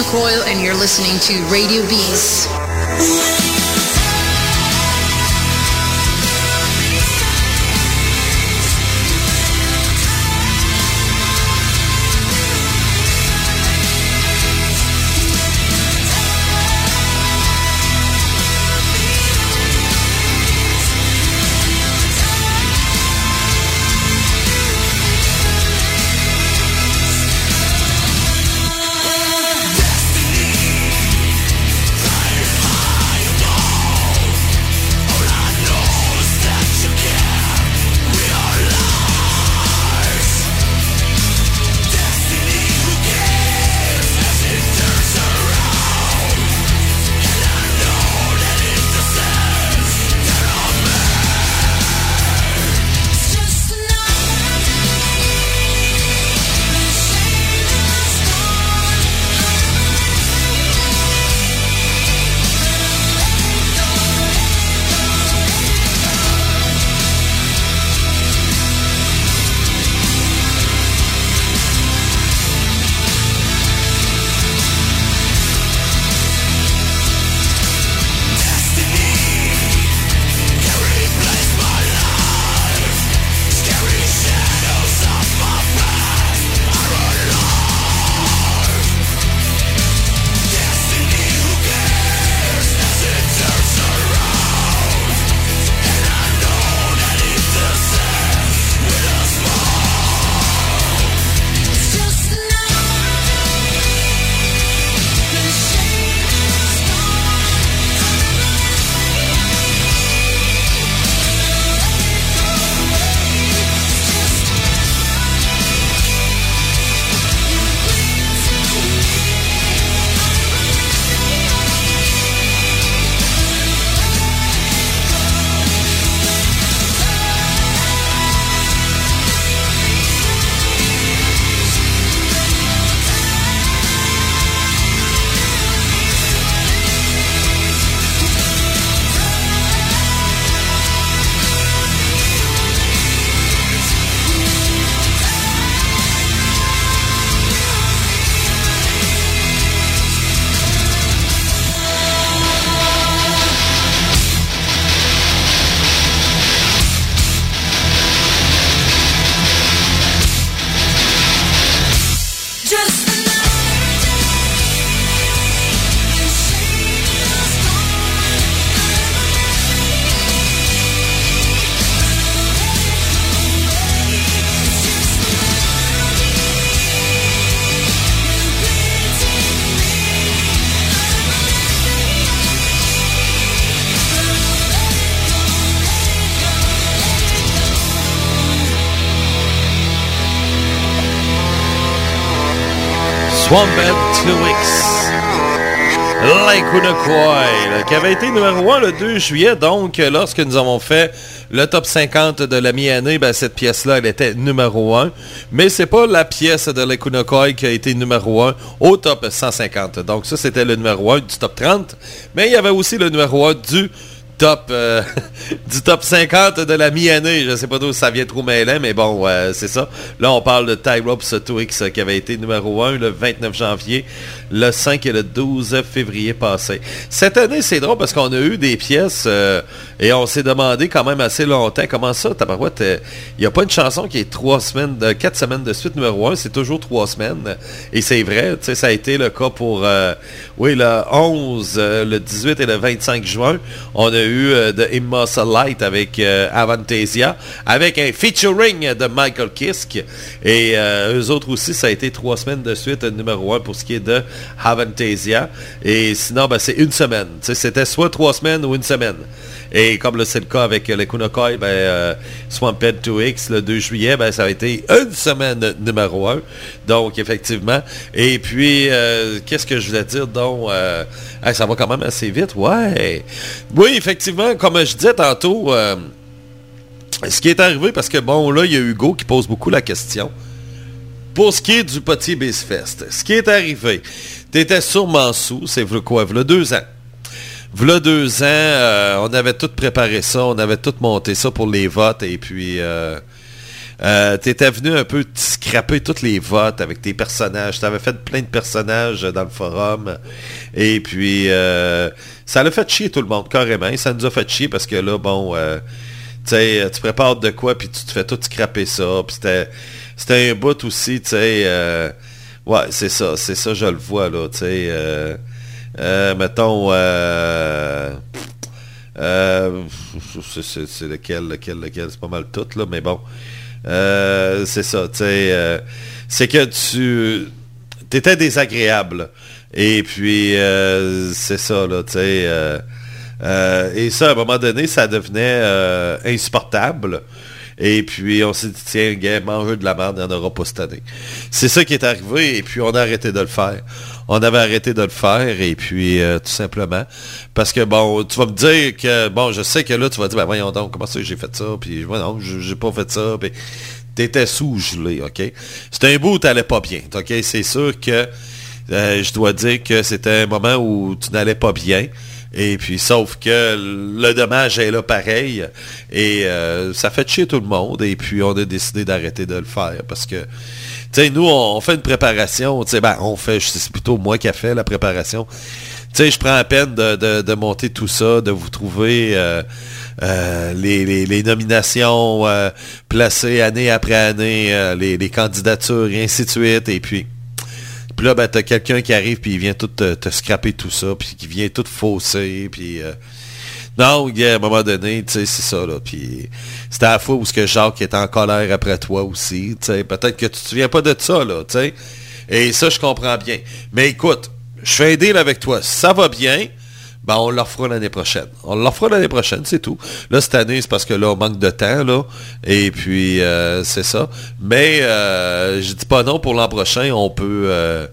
Coil and you're listening to Radio Bees. Wombat 2X. Lacuna Coil, qui avait été numéro 1 le 2 juillet, donc lorsque nous avons fait le top 50 de la mi-année, ben, cette pièce-là, elle était numéro 1. Mais c'est pas la pièce de Lacuna Coil qui a été numéro 1 au top 150. Donc ça, c'était le numéro 1 du top 30. Mais il y avait aussi le numéro 1 du top euh, <laughs> du top 50 de la mi-année. Je sais pas d'où ça vient trop mêlant, mais bon, euh, c'est ça. Là, on parle de Ty Ropes 2X qui avait été numéro 1 le 29 janvier, le 5 et le 12 février passé. Cette année, c'est drôle parce qu'on a eu des pièces euh, et on s'est demandé quand même assez longtemps comment ça, tabarouette, il n'y a pas une chanson qui est trois semaines, de quatre semaines de suite numéro 1, c'est toujours trois semaines. Et c'est vrai, ça a été le cas pour, oui, le 11, le 18 et le 25 juin. On a euh, de Immortal Light avec euh, Avantasia, avec un featuring de Michael Kiske. Et euh, eux autres aussi, ça a été trois semaines de suite numéro un pour ce qui est de Avantasia. Et sinon, ben, c'est une semaine. C'était soit trois semaines ou une semaine. Et comme c'est le cas avec les Kunokoi, ben, euh, Swamped 2X, le 2 juillet, ben, ça a été une semaine numéro 1. Donc, effectivement. Et puis, euh, qu'est-ce que je voulais dire? Donc, euh, ça va quand même assez vite. Ouais. Oui, effectivement, comme je disais tantôt, ce qui est arrivé, parce que bon, là, il y a Hugo qui pose beaucoup la question. Pour ce qui est du Petit Biz Fest, ce qui est arrivé, tu étais sûrement sous, c'est quoi, v'là deux ans. V'là deux ans, euh, on avait tout préparé ça, on avait tout monté ça pour les votes et puis euh, euh, t'étais venu un peu scraper tous les votes avec tes personnages. T'avais fait plein de personnages dans le forum. Et puis, euh, ça l'a fait chier tout le monde, carrément. Et ça nous a fait chier parce que là, bon, euh, tu tu prépares de quoi, puis tu te fais tout scraper ça. Puis c'était, un bout aussi, tu sais. ouais, c'est ça, c'est ça, je le vois, là, tu sais. Euh, mettons, euh, euh, c'est- lequel, lequel, lequel, c'est pas mal tout, là, mais bon. Euh, c'est ça, tu sais. c'est que tu étais désagréable. Et puis, c'est ça, là, tu sais. et ça, à un moment donné, ça devenait insupportable. Et puis, on s'est dit, tiens, gars, mange de la merde, il n'y en aura pas cette année. C'est ça qui est arrivé, et puis on a arrêté de le faire. On avait arrêté de le faire, et puis, euh, tout simplement, parce que, bon, tu vas me dire que, bon, je sais que là, tu vas dire, ben voyons donc, comment ça j'ai fait ça, puis, ouais, non, j'ai pas fait ça, puis, t'étais sous-gelé, OK? C'était un bout où t'allais pas bien, OK? C'est sûr que, euh, je dois dire que c'était un moment où tu n'allais pas bien. Et puis, sauf que le dommage est là pareil. Et euh, ça fait chier tout le monde. Et puis, on a décidé d'arrêter de le faire. Parce que, sais, nous, on, fait une préparation. Ben, on fait, c'est plutôt moi qui a fait la préparation. Je prends la peine de, de- monter tout ça, de vous trouver euh, euh, les, les- nominations euh, placées année après année, les, les candidatures, et ainsi de suite. Et puis, puis là, ben, t'as quelqu'un qui arrive, puis il vient tout te, te scraper tout ça, puis qui vient tout fausser, puis... non, gars, à un moment donné, tu sais, c'est ça, là. Puis c'était à la fois où ce que Jacques était en colère après toi aussi, tu sais. Peut-être que tu te souviens pas de ça, là, tu sais. Et ça, je comprends bien. Mais écoute, je fais un deal avec toi. Si ça va bien, ben on le fera l'année prochaine. On le fera l'année prochaine, c'est tout. Là, cette année, c'est parce que là, on manque de temps, là. Et puis, euh, c'est ça. Mais euh, je dis pas non pour l'an prochain. On peut... euh,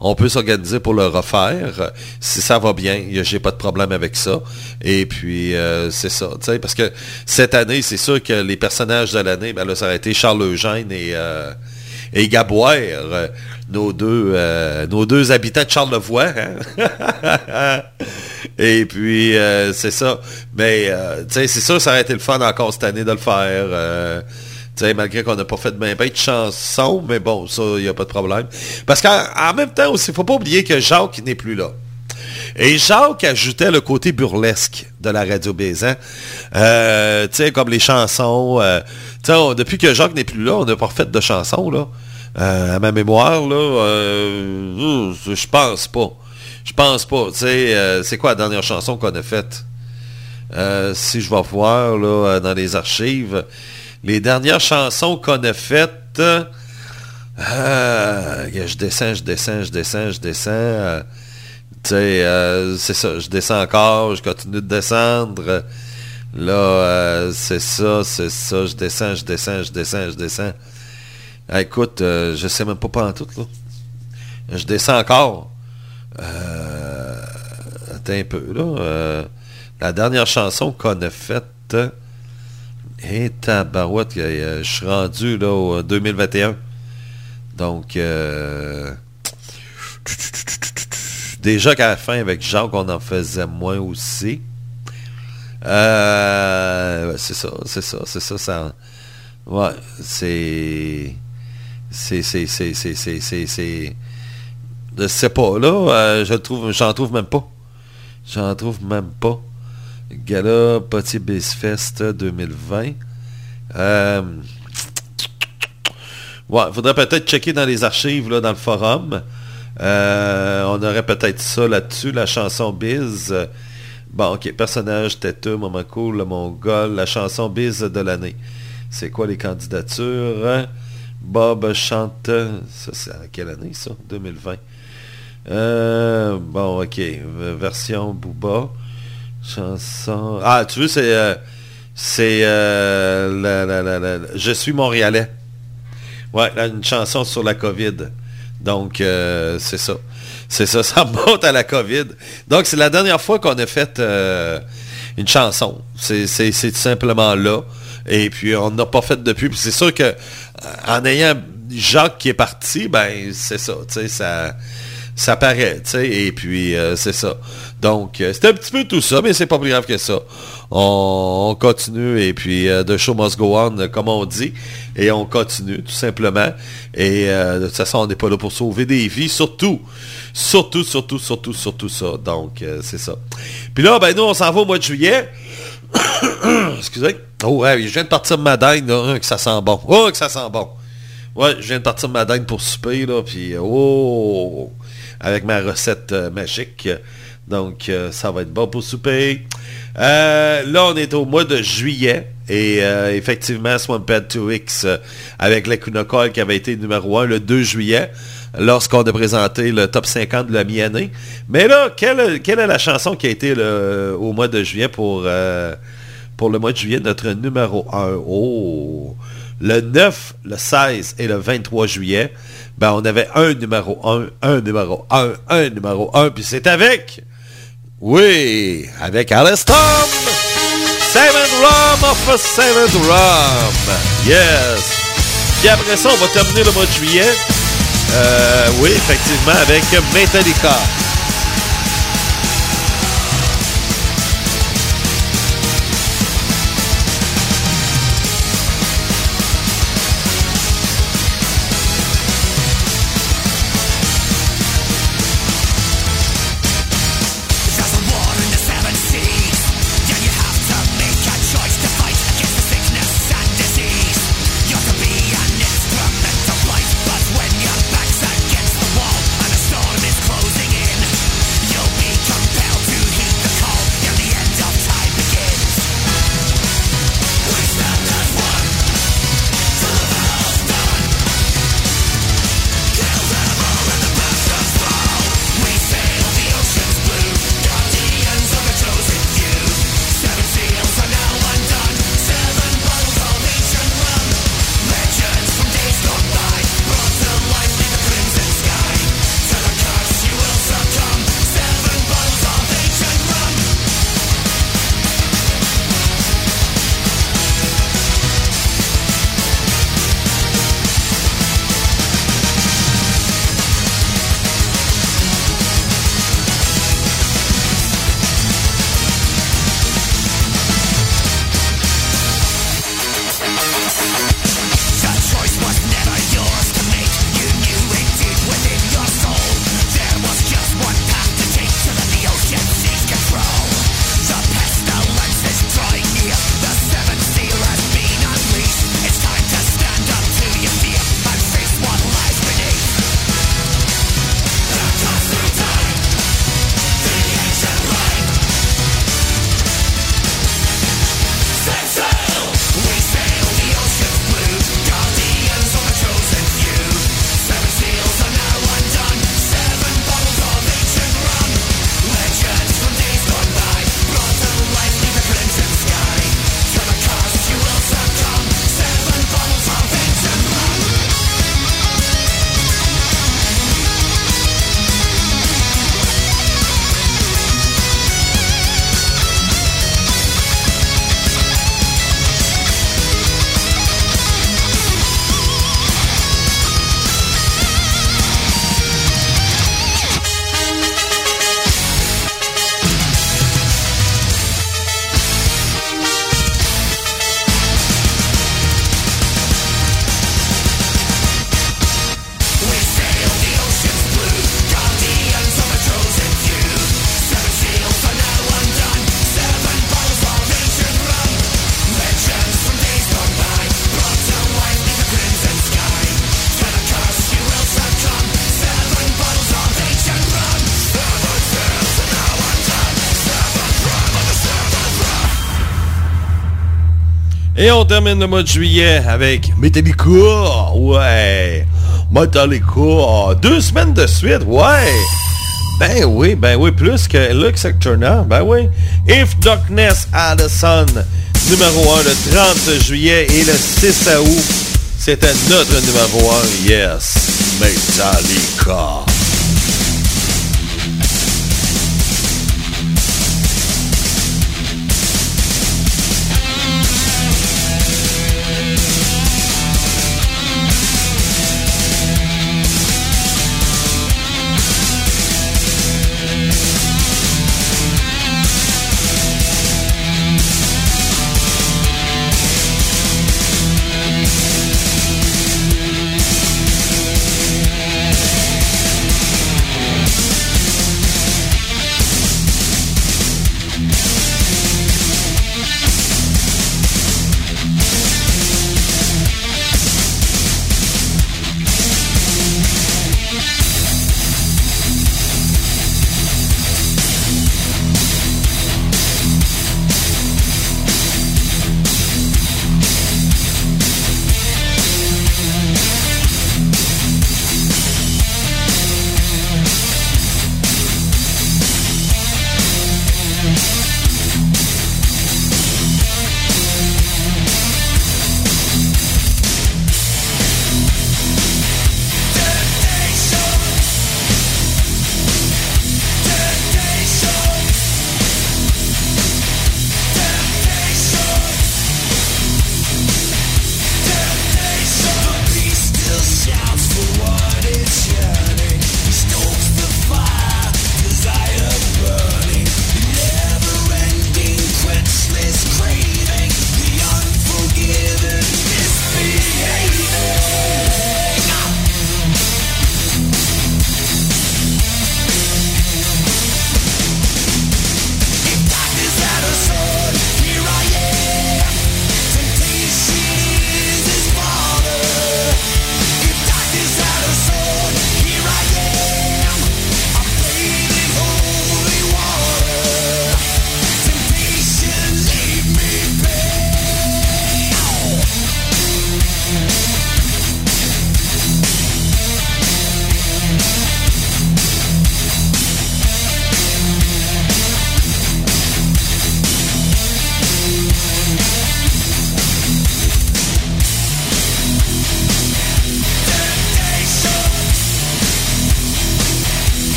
on peut s'organiser pour le refaire. Si ça va bien, a- j'ai pas de problème avec ça. Et puis, euh, c'est ça. Parce que cette année, c'est sûr que les personnages de l'année, ben là, ça aurait été Charles Eugène et, euh, euh, nos deux, euh, nos deux habitants de Charlevoix. hein. <laughs> et puis, c'est ça. Mais, c'est sûr, ça aurait été le fun encore cette année de le faire. Euh, tu sais, malgré qu'on n'a pas fait de bien ben de chansons, mais bon, ça, il n'y a pas de problème. Parce qu'en en même temps aussi, il faut pas oublier que Jacques n'est plus là. Et Jacques ajoutait le côté burlesque de la radio Baisan. Euh, comme les chansons. euh, depuis que Jacques n'est plus là, on n'a pas refait de chansons, là. Euh, à ma mémoire, là, je pense pas. Je pense pas. C'est quoi la dernière chanson qu'on a faite? Si je vais voir là, dans les archives, les dernières chansons qu'on a faites, euh, je descends, je descends, je descends, je descends. euh, tu sais, euh, c'est ça, je descends encore, je continue de descendre. Là, c'est ça, c'est ça, je descends, je descends, je descends, je descends. Ah, écoute, je sais même pas pas en tout, là. Je descends encore. Attends un peu, là. la dernière chanson qu'on a faite, et tabarouette, euh, je suis rendu, là, au 2021. Donc, euh, déjà qu'à la fin, avec Jacques, on en faisait moins aussi. Euh, c'est ça, c'est ça, c'est ça, ça. Ouais, c'est. C'est. C'est. C'est. C'est. C'est. Je sais pas, là, euh, je trouve. J'en trouve même pas. J'en trouve même pas. Gala Petit Biz Fest 2020. Euh, Ouais, faudrait peut-être checker dans les archives, là, dans le forum. Euh, on aurait peut-être ça là-dessus, la chanson Biz. Bon, ok, personnage têteux, moment cool, le mongol, la chanson Biz de l'année. C'est quoi les candidatures? Bob chante. Ça, c'est à quelle année, ça? 2020. Euh, bon, ok. Version Booba. Chanson. Ah, tu veux, c'est. euh, c'est. euh, Je suis Montréalais. Ouais, une chanson sur la COVID. Donc, euh, c'est ça. C'est ça, <laughs> ça monte à la COVID. Donc, c'est la dernière fois qu'on a fait une chanson. C'est tout simplement là. Et puis, on n'a pas fait depuis. Puis c'est sûr que en ayant Jacques qui est parti, ben, c'est ça ça paraît, tu sais, et puis euh, c'est ça. Donc, euh, c'est un petit peu tout ça, mais c'est pas plus grave que ça. On, on continue, et puis euh, The Show Must Go On, comme on dit. Et on continue, tout simplement. Et euh, de toute façon, on n'est pas là pour sauver des vies, surtout. Surtout, surtout, surtout, surtout ça. Donc, c'est ça. Puis là, ben nous, on s'en va au mois de juillet. <coughs> Excusez. Oh, ouais, je viens de partir de ma dinde, là, hein, que ça sent bon. Oh, que ça sent bon. Ouais, je viens de partir de ma dinde pour souper, là, puis oh, avec ma recette euh, magique. Donc, euh, ça va être bon pour souper. Euh, là, on est au mois de juillet. Et effectivement, Swamped 2X euh, avec la Kunokol qui avait été numéro 1 le 2 juillet lorsqu'on a présenté le top 50 de la mi-année. Mais là, quelle, quelle est la chanson qui a été le- au mois de juillet pour, pour le mois de juillet, notre numéro 1? Oh! Le 9, le 16 et le 23 juillet, ben on avait un numéro 1, un numéro 1, un numéro 1, puis c'est avec, oui, avec Alice Seventh Rum of a Seventh Rum. Yes. Puis après ça, on va terminer le mois de juillet. Euh, oui, effectivement, avec Metallica. On termine le mois de juillet avec Metallica. Ouais. Metallica. Deux semaines de suite. Ouais. Ben oui, ben oui, plus que Lux Turner. Ben oui. If Darkness Had a Sun. Numéro 1 le 30 juillet et le 6 août. C'était notre numéro 1. Yes. Metallica.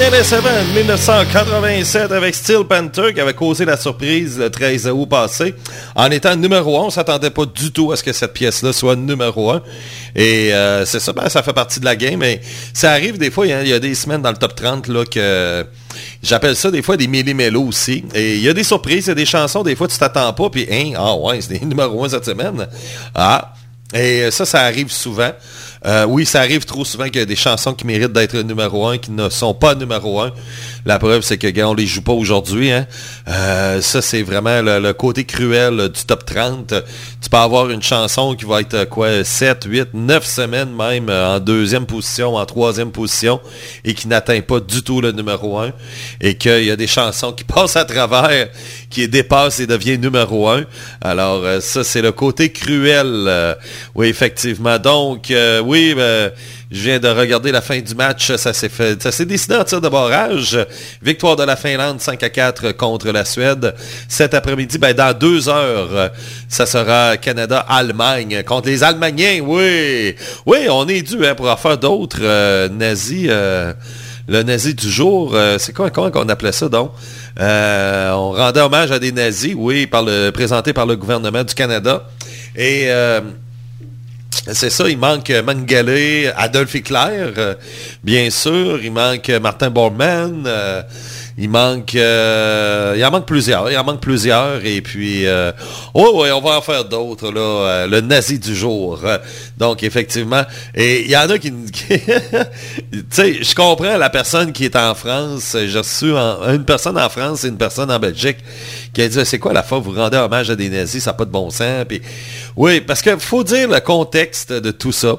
Gone. 1987, 1987 avec Steel Panther qui avait causé la surprise le 13 août passé. En étant numéro 1, on s'attendait pas du tout à ce que cette pièce-là soit numéro 1. Et euh, c'est ça, ben, ça fait partie de la game. Mais ça arrive des fois, il y a- il y, a des semaines dans le top 30 là, que j'appelle ça des fois des millimélos aussi. Et il y a des surprises, il y a des chansons, des fois tu t'attends pas, puis hein, ah ouais, c'est <laughs> numéro 1 cette semaine. Ah, et ça, ça arrive souvent. Euh, oui, ça arrive trop souvent qu'il y a des chansons qui méritent d'être numéro un, qui ne sont pas numéro un. La preuve, c'est que, gars, on les joue pas aujourd'hui. Hein. Euh, ça, c'est vraiment le, côté cruel du top 30. Tu peux avoir une chanson qui va être, quoi, 7, 8, 9 semaines même euh, en deuxième position, en troisième position, et qui n'atteint pas du tout le numéro un. Et qu'il y a des chansons qui <laughs> passent à travers, qui dépassent et deviennent numéro un. Alors, euh, ça, c'est le côté cruel. oui, effectivement. Donc, oui, ben, je viens de regarder la fin du match. Ça s'est fait, ça s'est décidé en tir de barrage. Victoire de la Finlande 5 à 4 contre la Suède. Cet après-midi, ben, dans deux heures, ça sera Canada-Allemagne contre les Allemandiens. Oui, oui, on est dû hein, pour en faire d'autres euh, nazis. euh, le nazi du jour, euh, c'est quoi, comment qu'on appelait ça donc? On rendait hommage à des nazis, oui, par le, présenté par le gouvernement du Canada. Et c'est ça, il manque Mengele, Adolf Hitler, euh, bien sûr. Il manque Martin Bormann. euh, Il manque, euh, il en manque plusieurs. Il en manque plusieurs. Et puis, oh, ouais, on va en faire d'autres, là. le nazi du jour. Donc, effectivement. Et il y en a <laughs> qui... tu sais, je comprends la personne qui est en France. J'ai reçu une personne en France et une personne en Belgique qui a dit, c'est quoi la fois vous rendez hommage à des nazis, ça n'a pas de bon sens. Puis, oui, parce qu'il faut dire le contexte de tout ça.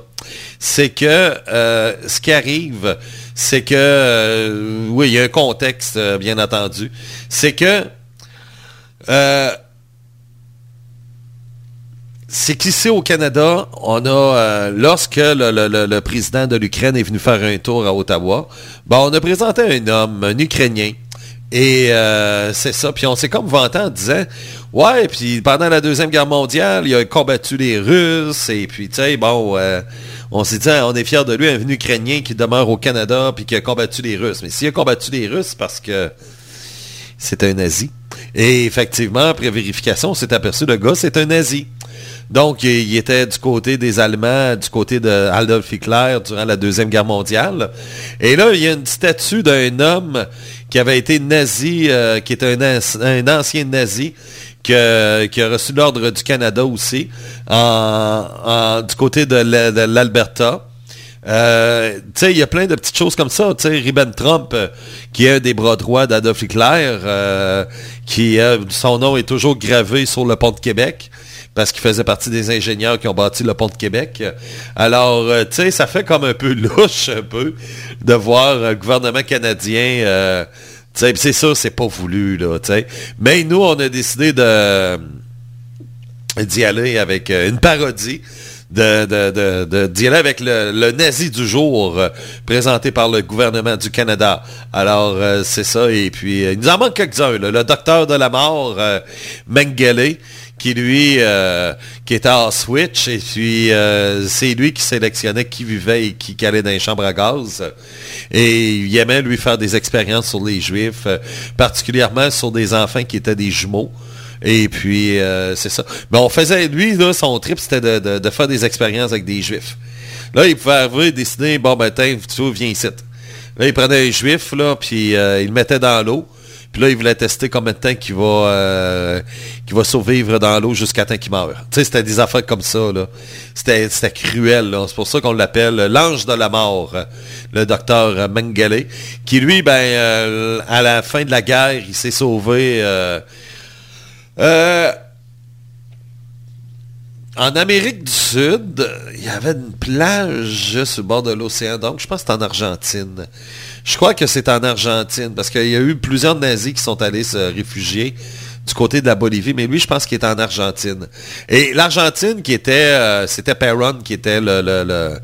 C'est que euh, ce qui arrive, c'est que, euh, oui, il y a un contexte, euh, bien entendu. C'est que, c'est qu'ici au Canada, on a, lorsque le- le président de l'Ukraine est venu faire un tour à Ottawa, ben, on a présenté un homme, un Ukrainien. Et euh, c'est ça. Puis on s'est comme vanté en disant, ouais, puis pendant la Deuxième Guerre mondiale, il a combattu les Russes. Et puis, tu sais, bon, euh, on s'est dit, ah, on est fiers de lui, un Ukrainien qui demeure au Canada puis qui a combattu les Russes. Mais s'il a combattu les Russes, parce que c'est un nazi. Et effectivement, après vérification, on s'est aperçu, le gars, c'est un nazi. Donc, il était du côté des Allemands, du côté de Adolf Hitler durant la Deuxième Guerre mondiale. Et là, il y a une statue d'un homme qui avait été nazi, euh, qui était un, ancien nazi, qui a reçu l'ordre du Canada aussi, du côté de l'Alberta. Euh, il y a plein de petites choses comme ça. Tu sais, Ribbentrop, euh, qui est un des bras droits d'Adolf Hitler, euh, son nom est toujours gravé sur le pont de Québec parce qu'il faisait partie des ingénieurs qui ont bâti le pont de Québec. Alors, ça fait comme un peu <laughs> louche, un peu, de voir le gouvernement canadien... c'est sûr, c'est pas voulu, là. Mais nous, on a décidé de d'y aller avec une parodie de, de, de- de- avec le, le nazi du jour euh, présenté par le gouvernement du Canada. Alors, euh, c'est ça. Et puis, euh, il nous en manque quelques-uns. Le docteur de la mort, Mengele, qui lui, qui était à Switch, et puis c'est lui qui sélectionnait qui vivait et qui allait dans les chambres à gaz. Et il aimait lui faire des expériences sur les Juifs, particulièrement sur des enfants qui étaient des jumeaux. Et puis, euh, c'est ça. Mais on faisait, lui, son trip, c'était de, de- faire des expériences avec des juifs. Là, il pouvait arriver, décider, bon, ben, tu vois, viens ici. Là, il prenait un juif, là, puis euh, il le mettait dans l'eau. Puis là, il voulait tester combien de temps qu'il va, euh, va survivre dans l'eau jusqu'à temps qu'il meure. Tu sais, c'était des affaires comme ça, là. C'était, cruel, là. C'est pour ça qu'on l'appelle l'ange de la mort, le docteur Mengele, qui, lui, ben, à la fin de la guerre, il s'est sauvé... euh, en Amérique du Sud, il y avait une plage sur le bord de l'océan. Donc, je pense que c'est en Argentine. Je crois que c'est en Argentine parce qu'il y a eu plusieurs nazis qui sont allés se réfugier du côté de la Bolivie, mais lui, je pense qu'il est en Argentine. Et l'Argentine, qui était, euh, c'était Perón, qui était le,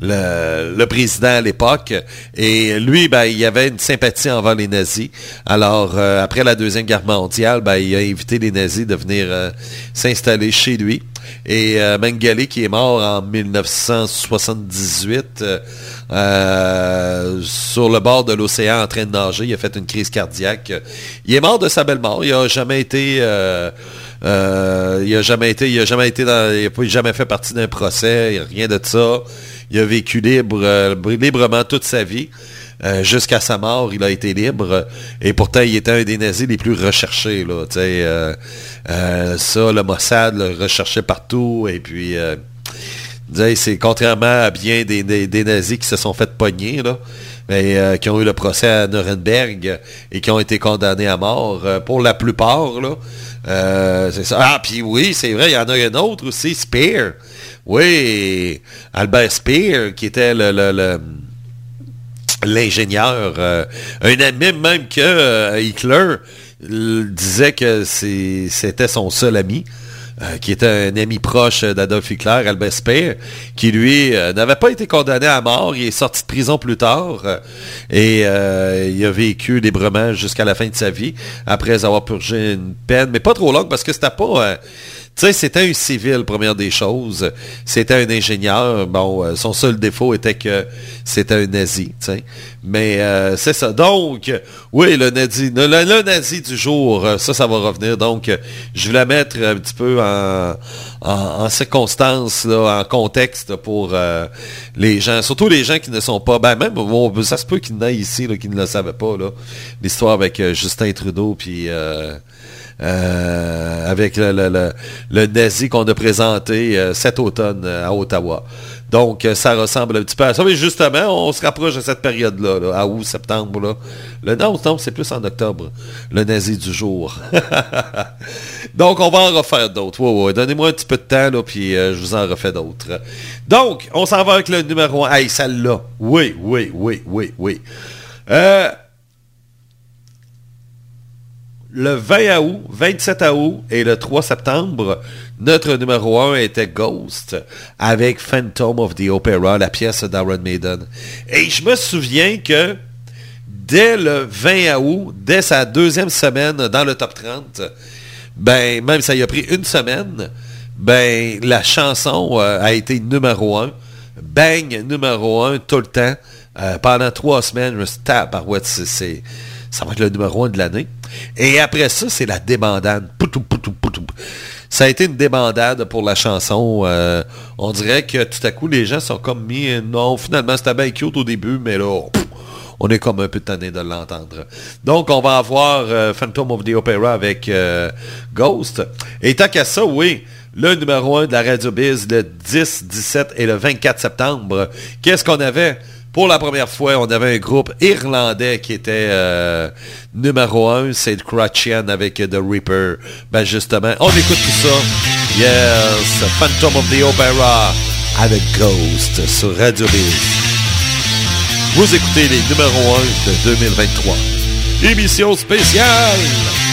le- président à l'époque. Et lui, ben, il avait une sympathie envers les nazis. Alors, euh, après la Deuxième Guerre mondiale, ben, il a invité les nazis de venir euh, s'installer chez lui. Et euh, Mengele, qui est mort en 1978, euh, sur le bord de l'océan en train de nager, il a fait une crise cardiaque. Il est mort de sa belle mort. Il n'a jamais été... il a jamais été, il a jamais été il a jamais fait partie d'un procès, rien de ça. Il a vécu libre, euh, librement toute sa vie. Euh, Jusqu'à sa mort, il a été libre. Et pourtant, il était un des nazis les plus recherchés. Là, euh, ça, le Mossad le recherchait partout. Et puis, c'est contrairement à bien des, des- nazis qui se sont fait pogner, là, mais qui ont eu le procès à Nuremberg et qui ont été condamnés à mort, pour la plupart. Là. Ah, puis oui, c'est vrai, il y en a un autre aussi, Speer. Oui, Albert Speer, qui était l'ingénieur, euh, un ami même que euh, Hitler euh, disait que c'était son seul ami, qui était un ami proche d'Adolf Hitler, Albert Speer, qui lui n'avait pas été condamné à mort, il est sorti de prison plus tard et il a vécu librement jusqu'à la fin de sa vie, après avoir purgé une peine, mais pas trop longue parce que c'était pas... c'était un civil, première des choses. C'était un ingénieur. Bon, euh, son seul défaut était que c'était un nazi. Mais euh, c'est ça. Donc, oui, le nazi, le, nazi du jour, euh, ça, ça va revenir. Donc, je vais la mettre un petit peu en, circonstance, en contexte pour les gens, surtout les gens qui ne sont pas, ben même, ça se peut qu'il y en ait ici là, qui ne le savaient pas, l'histoire avec Justin Trudeau, puis... euh, avec le, le, le, nazi qu'on a présenté euh, cet automne euh, à Ottawa. Donc, ça ressemble un petit peu à ça. Mais justement, on se rapproche de cette période-là, là, à août, septembre. Le, non, non, c'est plus en octobre, le nazi du jour. <laughs> Donc, on va en refaire d'autres. Ouais, ouais. Donnez-moi un petit peu de temps, là, puis je vous en refais d'autres. Donc, on s'en va avec le numéro 1. Hey, celle-là. Oui, oui, oui, oui, oui. Le 20 août, 27 août et le 3 septembre, notre numéro 1 était Ghost avec Phantom of the Opera, la pièce d'Aaron Maiden. Et je me souviens que dès le 20 août, dès sa deuxième semaine dans le top 30, ben, même ça y a pris une semaine, ben, la chanson euh, a été numéro 1. Bang, numéro 1 tout le temps. Euh, pendant trois semaines, je me suis dit, c'est- ça va être le numéro 1 de l'année. Et après ça, c'est la débandade. Poutou. Ça a été une débandade pour la chanson. Euh, on dirait que tout à coup, les gens sont comme mis... Non, finalement, c'était bien cute au début, mais là, on est comme un peu tanné de l'entendre. Donc, on va avoir euh, Phantom of the Opera avec euh, Ghost. Et tant qu'à ça, oui, le numéro 1 de la Radio Biz, le 10, 17 et le 24 septembre. Qu'est-ce qu'on avait? Pour la première fois, on avait un groupe irlandais qui était euh, numéro 1, c'est Crutchian avec The Reaper. Ben justement, on écoute tout ça. Yes, Phantom of the Opera avec Ghost sur Radio Biz. Vous écoutez les numéros 1 de 2023. Émission spéciale!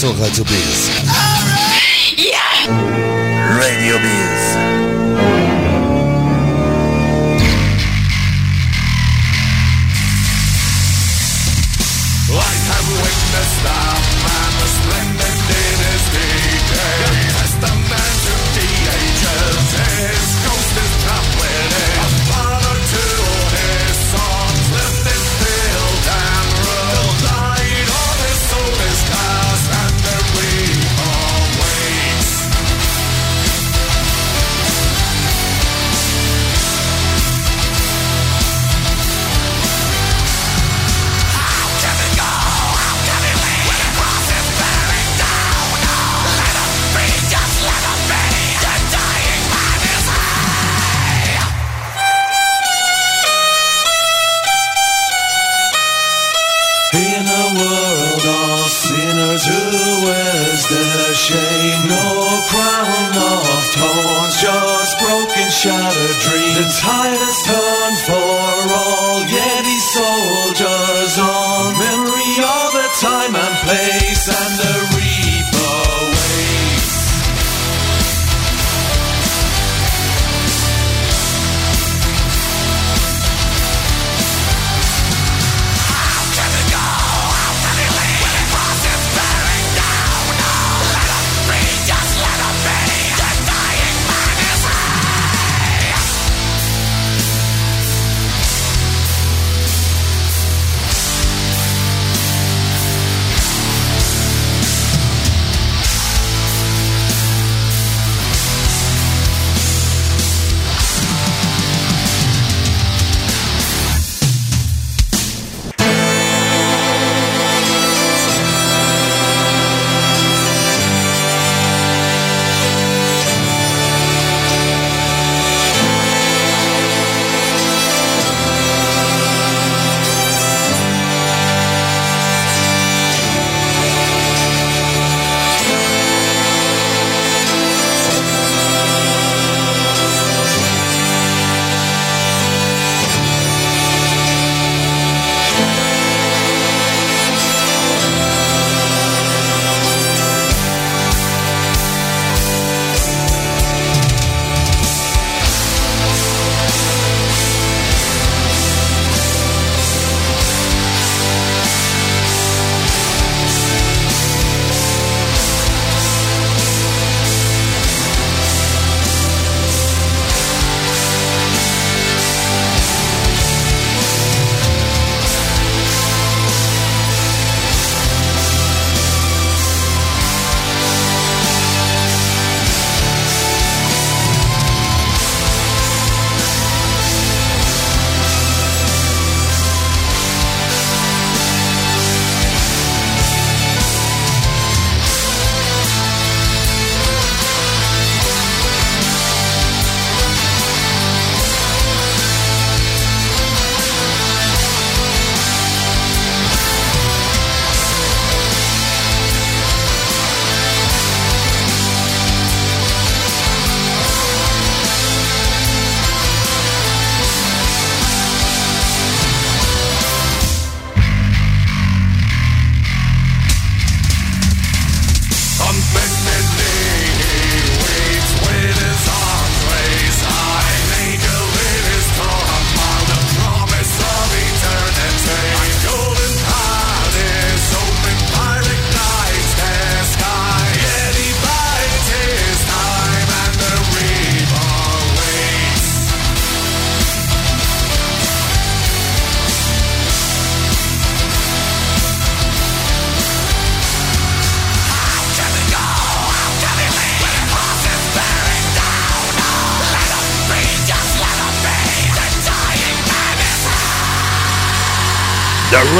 Sur Radio Biz.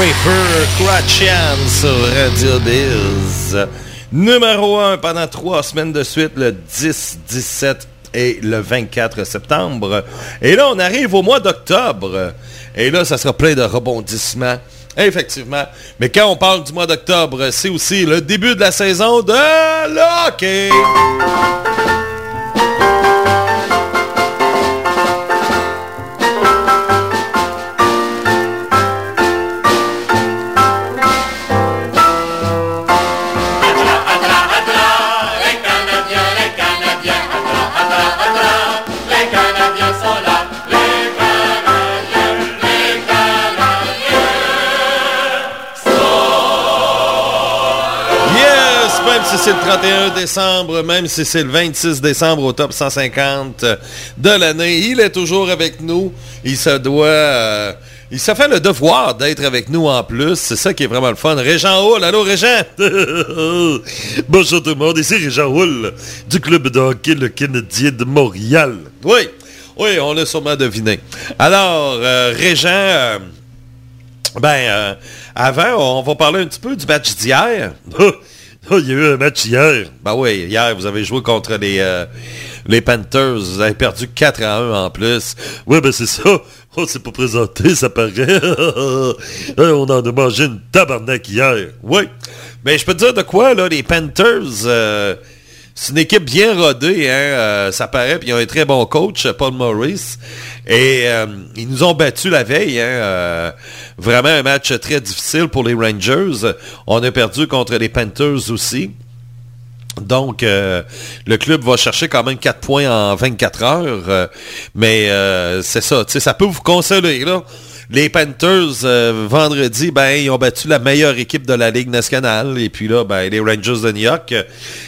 The Reaper Crutchian sur Radio Biz. Numéro 1 pendant trois semaines de suite, le 10, 17 et le 24 septembre. Et là, on arrive au mois d'octobre. Et là, ça sera plein de rebondissements. Effectivement. Mais quand on parle du mois d'octobre, c'est aussi le début de la saison de l'hockey. 31 décembre, même si c'est le 26 décembre au top 150 de l'année, il est toujours avec nous. Il se doit... euh, il se fait le devoir d'être avec nous en plus. C'est ça qui est vraiment le fun. Régent Hull, allô Régent? <laughs> Bonjour tout le monde, ici Régent Hull du club de hockey Le Canadien de Montréal. Oui, oui, on l'a sûrement deviné. Alors, euh, Régent, euh, ben, euh, avant, on va parler un petit peu du match d'hier. Oh, il y a eu un match hier. Ben oui, hier, vous avez joué contre les, euh, les Panthers. Vous avez perdu 4 à 1 en plus. Oui, ben c'est ça. On s'est pas présenté, ça paraît. Hein, <laughs> on en a mangé une tabarnak hier. Oui. Mais je peux te dire de quoi, là, les Panthers, euh, c'est une équipe bien rodée, hein, euh, ça paraît, puis ils ont un très bon coach, Paul Morris. Et euh, ils nous ont battus la veille, hein, euh, vraiment un match très difficile pour les Rangers. On a perdu contre les Panthers aussi. Donc, euh, le club va chercher quand même 4 points en 24 heures. euh, mais euh, c'est ça, ça peut vous consoler, là. Les Panthers, vendredi, ben, ils ont battu la meilleure équipe de la Ligue nationale. Et puis là, ben, les Rangers de New York.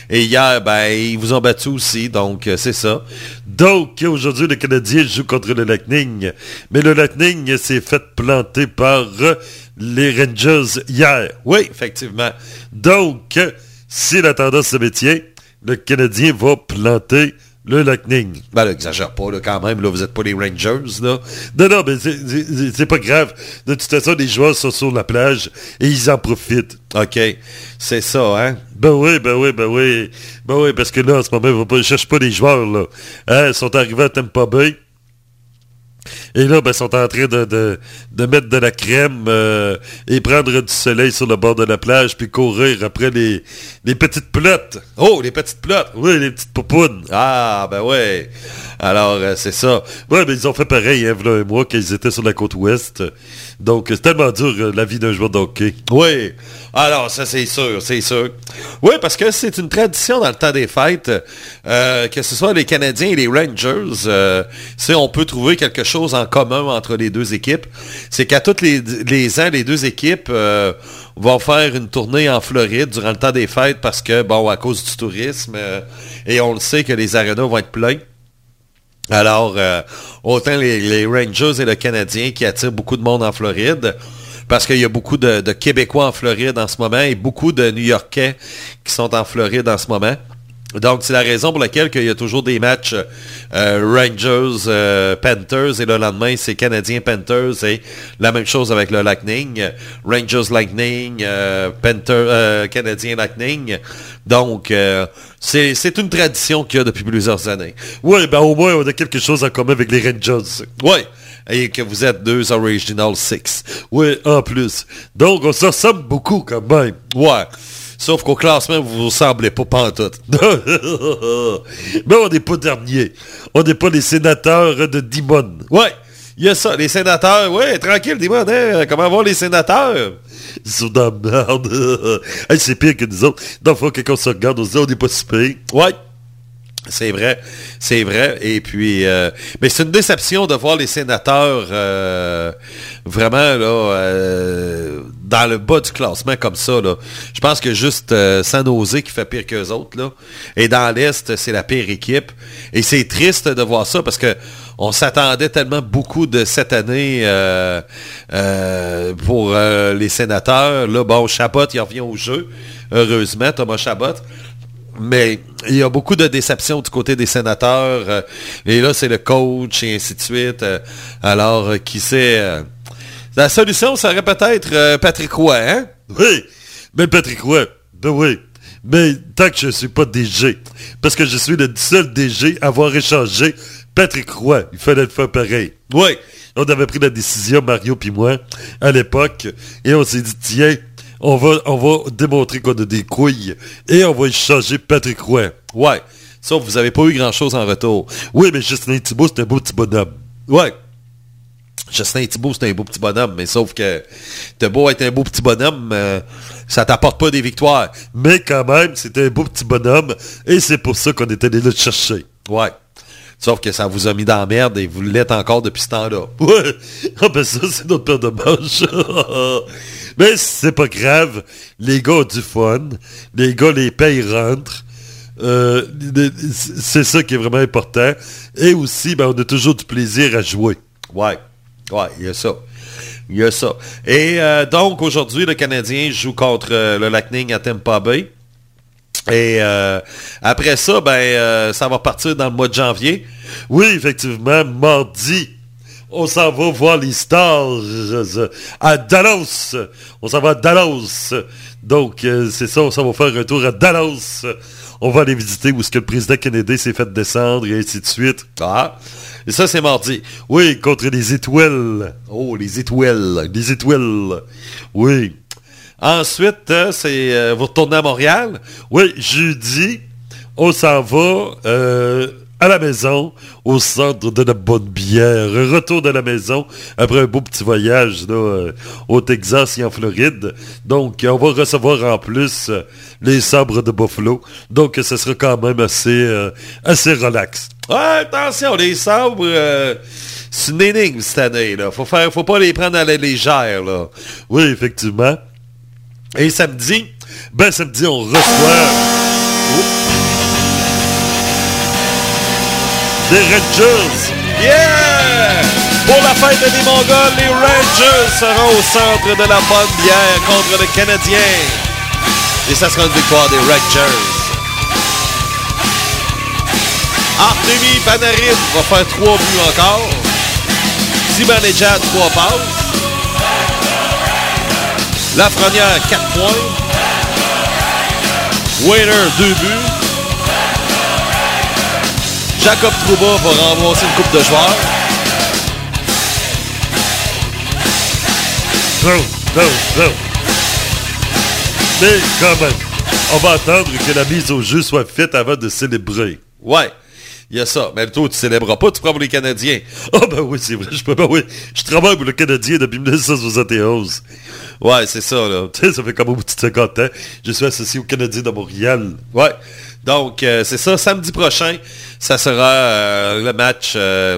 Et hier, ben, ils vous ont battu aussi. Donc, c'est ça. Donc, aujourd'hui, le Canadien joue contre le Lightning. Mais le Lightning s'est fait planter par les Rangers hier. Oui, effectivement. Donc, si la tendance se maintient, le Canadien va planter le Lightning. Ben là, exagère pas, là, quand même. Là, vous êtes pas les Rangers, là. Non, non, mais c'est- pas grave. De toute façon, les joueurs sont sur la plage et ils en profitent. OK. C'est ça, hein? Ben oui, ben oui, ben oui. Ben oui, parce que là, en ce moment, ils ils cherchent pas les joueurs, là. Hein, ils sont arrivés à Tampa Bay. Et là, ben, ils sont en train de, de, de mettre de la crème euh, et prendre du soleil sur le bord de la plage, puis courir après les, les petites pelotes. Oh, les petites pelotes! Oui, les petites poupounes. Ah, ben ouais. Alors, euh, c'est ça. Ouais, mais ils ont fait pareil, hein, voilà un mois, qu'ils étaient sur la côte ouest. Donc, c'est tellement dur, euh, la vie d'un joueur de hockey. Oui. Alors, ça, c'est sûr, c'est sûr. Oui, parce que c'est une tradition dans le temps des fêtes, euh, que ce soit les Canadiens et les Rangers, si on peut trouver quelque chose en commun entre les deux équipes, c'est qu'à tous les, les ans, les deux équipes vont faire une tournée en Floride durant le temps des fêtes parce que, bon, à cause du tourisme, et on le sait que les arénas vont être pleins. Alors, euh, autant les, Rangers et le Canadien qui attirent beaucoup de monde en Floride, parce qu'il y a beaucoup de, de Québécois en Floride en ce moment et beaucoup de New-Yorkais qui sont en Floride en ce moment. Donc, c'est la raison pour laquelle il y a toujours des matchs euh, Rangers, euh, Panthers, et le lendemain, c'est Canadiens, Panthers, et la même chose avec le Lightning. Rangers, Lightning, euh, Panther, euh, Canadiens, Lightning. Donc, c'est une tradition qu'il y a depuis plusieurs années. Ouais, ben au moins, on a quelque chose en commun avec les Rangers. Ouais. Et que vous êtes deux Original Six. Ouais, en plus. Donc, on se ressemble beaucoup quand même. Ouais. Sauf qu'au classement, vous vous ressemblez pas pantoute. <laughs> Mais on n'est pas dernier. On n'est pas les sénateurs de Dimon. Ouais. Il y a ça, les sénateurs. Ouais, tranquille, dis-moi, hein, comment vont les sénateurs? Ils sont dans la merde. <laughs> c'est pire que nous autres. Dans le fond, quand on se regarde, on se dit, on n'est pas si pire. Ouais. C'est vrai, c'est vrai. Et puis, euh, mais c'est une déception de voir les sénateurs euh, vraiment euh, dans le bas du classement comme ça. Je pense que juste San Jose qui fait pire qu'eux autres. Et dans l'Est, c'est la pire équipe. Et c'est triste de voir ça parce que on s'attendait tellement beaucoup de cette année pour les sénateurs. Là, bon, Chabot, il revient au jeu. Heureusement, Thomas Chabot. Mais il y a beaucoup de déceptions du côté des sénateurs. euh, et là, c'est le coach et ainsi de suite. euh, alors, euh, qui sait... la solution serait peut-être Patrick Roy, hein? Oui, mais Patrick Roy, ben oui. Mais tant que je ne suis pas DG, parce que je suis le seul DG à avoir échangé Patrick Roy, il fallait le faire pareil. Oui. On avait pris la décision, Mario puis moi, à l'époque, et on s'est dit, tiens, on va, on démontrer qu'on a des couilles, et on va échanger Patrick Roy. Ouais. Sauf que vous avez pas eu grand-chose en retour. Oui, mais Justin Thibault, c'est un beau petit bonhomme. Ouais. Justin Thibault, c'est un beau petit bonhomme, mais sauf que t'as beau être un beau petit bonhomme, euh, ça t'apporte pas des victoires. Mais quand même, c'était un beau petit bonhomme, et c'est pour ça qu'on est allé le chercher. Ouais. Sauf que ça vous a mis dans la merde et vous l'êtes encore depuis ce temps-là. <laughs> Ouais. Ah ben ça, c'est notre paire de manches. <laughs> Mais c'est pas grave. Les gars ont du fun. Les gars, les payes rentrent. Euh, c'est ça qui est vraiment important. Et aussi, ben, on a toujours du plaisir à jouer. Ouais. Ouais, il y a ça. Il y a ça. Et euh, donc, aujourd'hui, le Canadien joue contre euh, le Lightning à Tampa Bay. Et euh, après ça, ben, ça va partir dans le mois de janvier. Oui, effectivement, mardi, on s'en va voir les Stars euh, à Dallas. On s'en va à Dallas. Donc, euh, c'est ça, on s'en va faire un tour à Dallas. On va aller visiter où est-ce que le président Kennedy s'est fait descendre et ainsi de suite. Ah, et ça, c'est mardi. Oui, contre les étoiles. Oh, les étoiles. Les étoiles. Oui. Ensuite, euh, c'est vous retournez à Montréal? Oui, jeudi, on s'en va à la maison, au centre de la bonne bière. Retour de la maison après un beau petit voyage là, euh, au Texas et en Floride. Donc, on va recevoir en plus euh, les sabres de Buffalo. Donc, ce sera quand même assez, euh, assez relax. Ouais, attention, les sabres, euh, c'est une énigme cette année. Là. Faut, faire, faut pas les prendre à la légère. Là. Oui, effectivement. Et samedi, ben samedi, on reçoit des Rangers. Yeah! Pour la fête des Mongols, les Rangers seront au centre de la bonne bière contre le Canadien. Et ça sera une victoire des Rangers. Artemi Panarin va faire trois buts encore. Zibanejad, trois passes. Lafrenière, 4 points. Wainer, 2 buts. Jacob Trouba va rembourser une coupe de joueurs. Mais quand même, on va attendre que la mise au jeu soit faite avant de célébrer. Ouais. Il y a ça. Mais toi, tu célébres pas, tu prends pour les Canadiens. Ah ben oui, c'est vrai, je peux ben oui. Je travaille pour le Canadien depuis 1971. Ouais, c'est ça, là. Tu sais, ça fait comme au bout de 50 ans. Je suis associé au Canadien de Montréal. Ouais. Donc, euh, c'est ça. Samedi prochain, ça sera euh, le match... euh,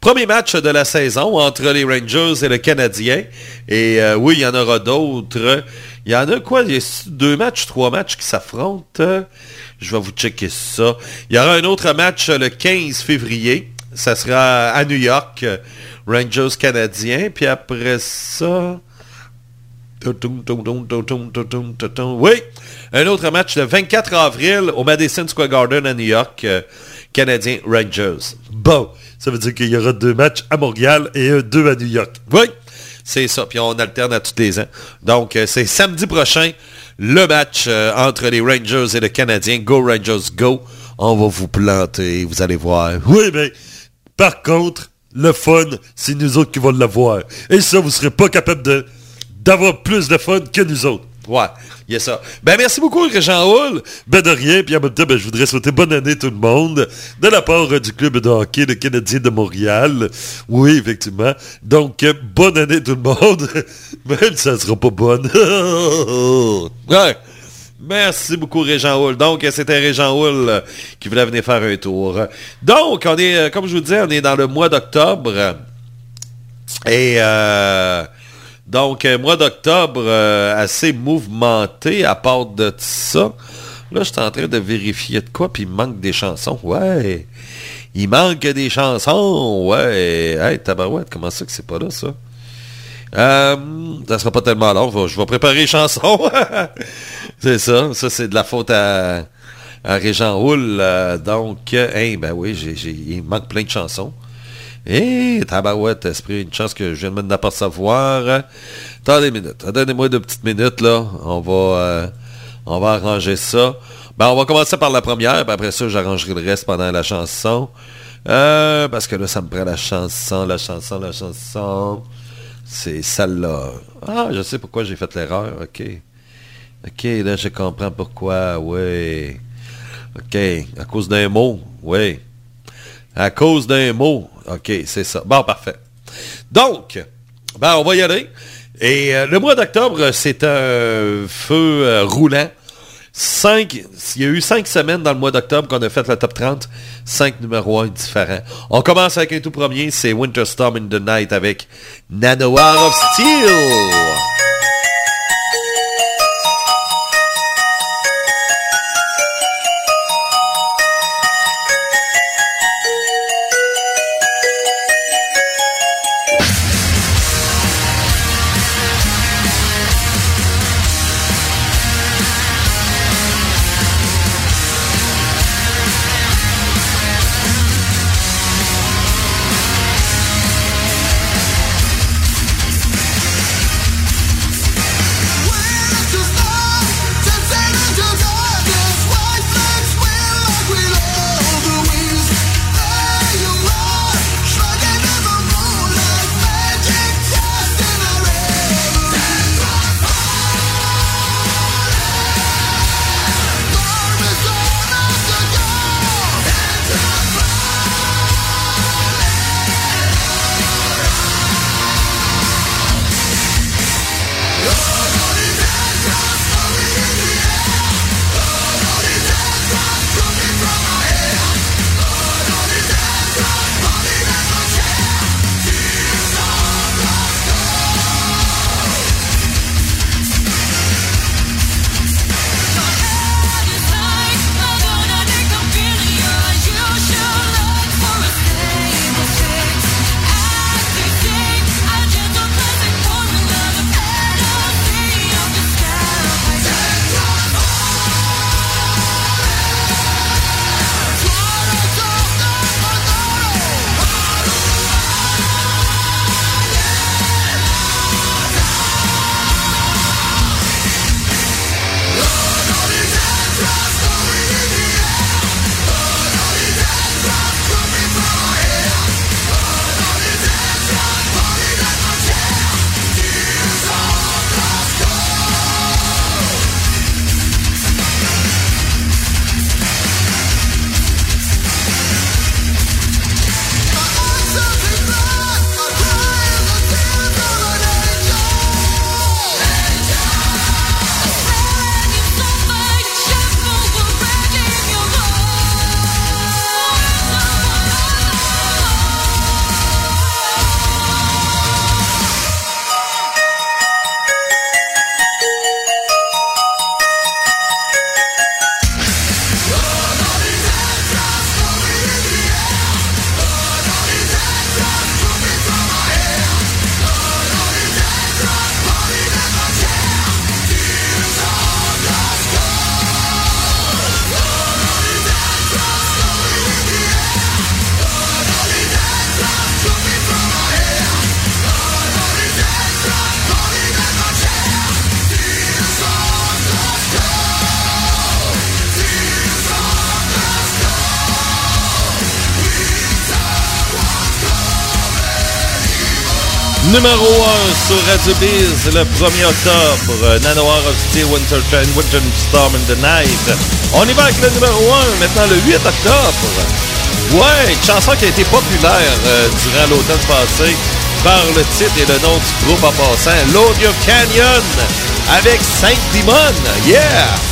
premier match de la saison entre les Rangers et le Canadien. Et oui, il y en aura d'autres. Il y en a quoi? Il y a deux matchs, trois matchs qui s'affrontent. Je vais vous checker ça. Il y aura un autre match le 15 février. Ça sera à New York. Rangers canadiens. Puis après ça... Oui, un autre match le 24 avril au Madison Square Garden à New York, euh, Canadien Rangers. Bon, ça veut dire qu'il y aura deux matchs à Montréal et un deux à New York. Oui, c'est ça. Puis on alterne à tous les ans. Donc, euh, c'est samedi prochain, le match euh, entre les Rangers et le Canadien. Go Rangers, go. On va vous planter, vous allez voir. Oui, mais par contre, le fun, c'est nous autres qui vont l'avoir. Et ça, vous serez pas capable de d'avoir plus de fun que nous autres. Ouais, il y a ça. Ben, merci beaucoup, Jean Houle. Ben de rien, puis en même temps, ben, je voudrais souhaiter bonne année tout le monde, de la part euh, du club de hockey, le Canadien de Montréal. Oui, effectivement. Donc, euh, bonne année tout le monde, même <laughs> si ça sera pas bonne. <laughs> Ouais. Merci beaucoup, Régent Houle. Donc, c'était Régent Houle euh, qui voulait venir faire un tour. Donc, on est, comme je vous disais, on est dans le mois d'octobre. Et euh, donc, euh, mois d'octobre euh, assez mouvementé à part de ça. Là, je suis en train de vérifier de quoi, puis il manque des chansons. Ouais. Il manque des chansons. Ouais. Hey, tabarouette, comment ça que c'est pas là, ça? Euh, ça sera pas tellement long. Je vais- préparer les chansons. <laughs> c'est ça. Ça, c'est de la faute à, à Régent Houle. euh, donc, hey, ben oui, il manque plein de chansons. Et tabarouette, esprit, une chance que je viens de m'en apercevoir. Attendez une minute. Donnez-moi deux petites minutes, là. On va, euh, on va arranger ça. Ben, on va commencer par la première, puis après ça, j'arrangerai le reste pendant la chanson. Euh, parce que là, ça me prend la chanson, la chanson, la chanson. C'est celle-là. Ah, je sais pourquoi j'ai fait l'erreur. OK. OK, là, je comprends pourquoi. Oui. OK. À cause d'un mot. Oui. À cause d'un mot. OK, c'est ça. Bon, parfait. Donc, ben, on va y aller. Et euh, le mois d'octobre, c'est un feu euh, roulant. Cinq, il y a eu cinq semaines dans le mois d'octobre qu'on a fait le top 30. Cinq numéros 1 différents. On commence avec un tout premier, c'est Winter Storm in the Night avec Nanoir of Steel. Numéro 1 sur Radio Biz le 1er octobre. Nanoir of Steel, Winter Winter Storm in the Night. On y va avec le numéro 1 maintenant le 8 octobre. Ouais, chanson qui a été populaire euh, durant l'automne passé par le titre et le nom du groupe en passant. Your Canyon avec Saint Demon. Yeah!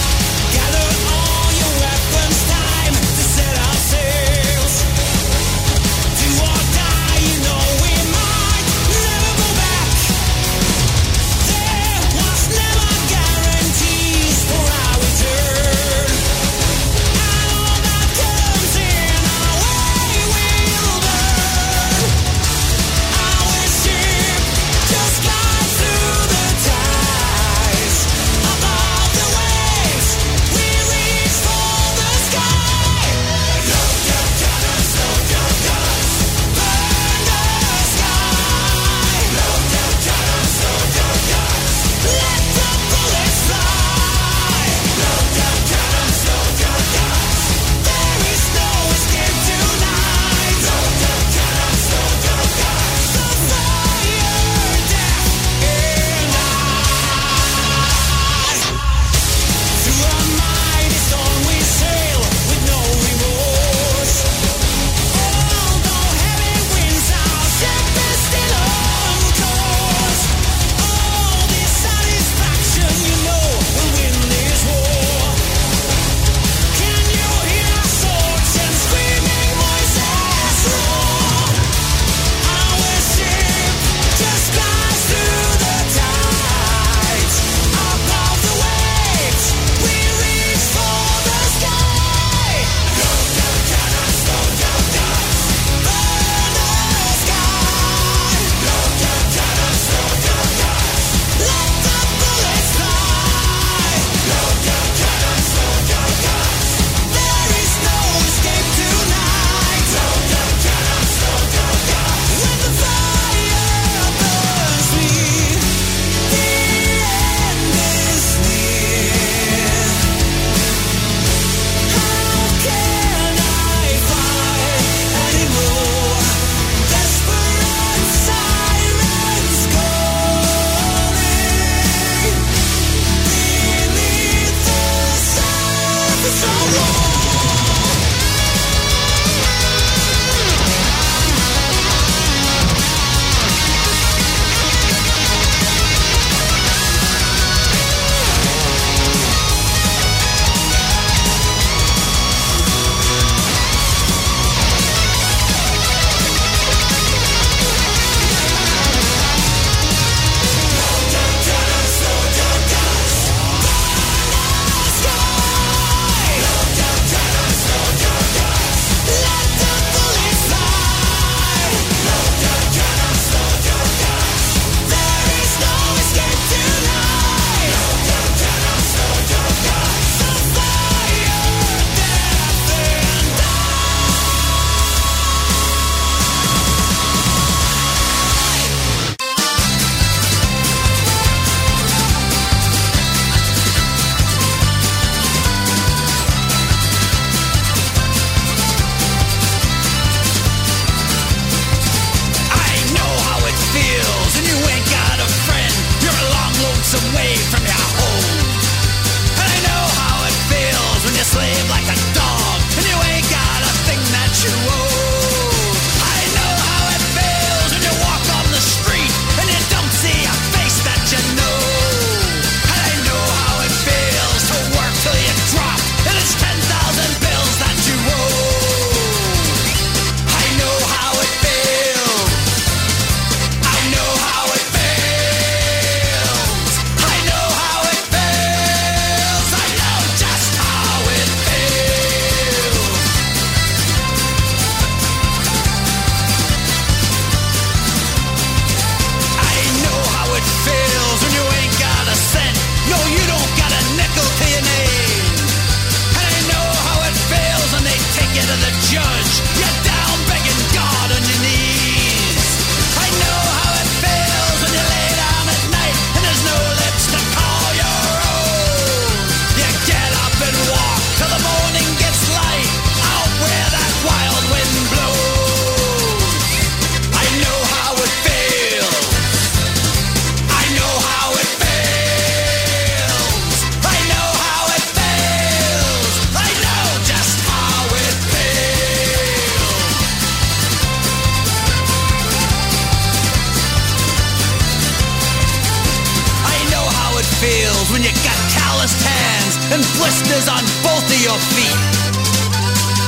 and blisters on both of your feet.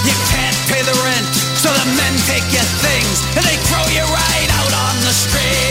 You can't pay the rent, so the men take your things and they throw you right out on the street.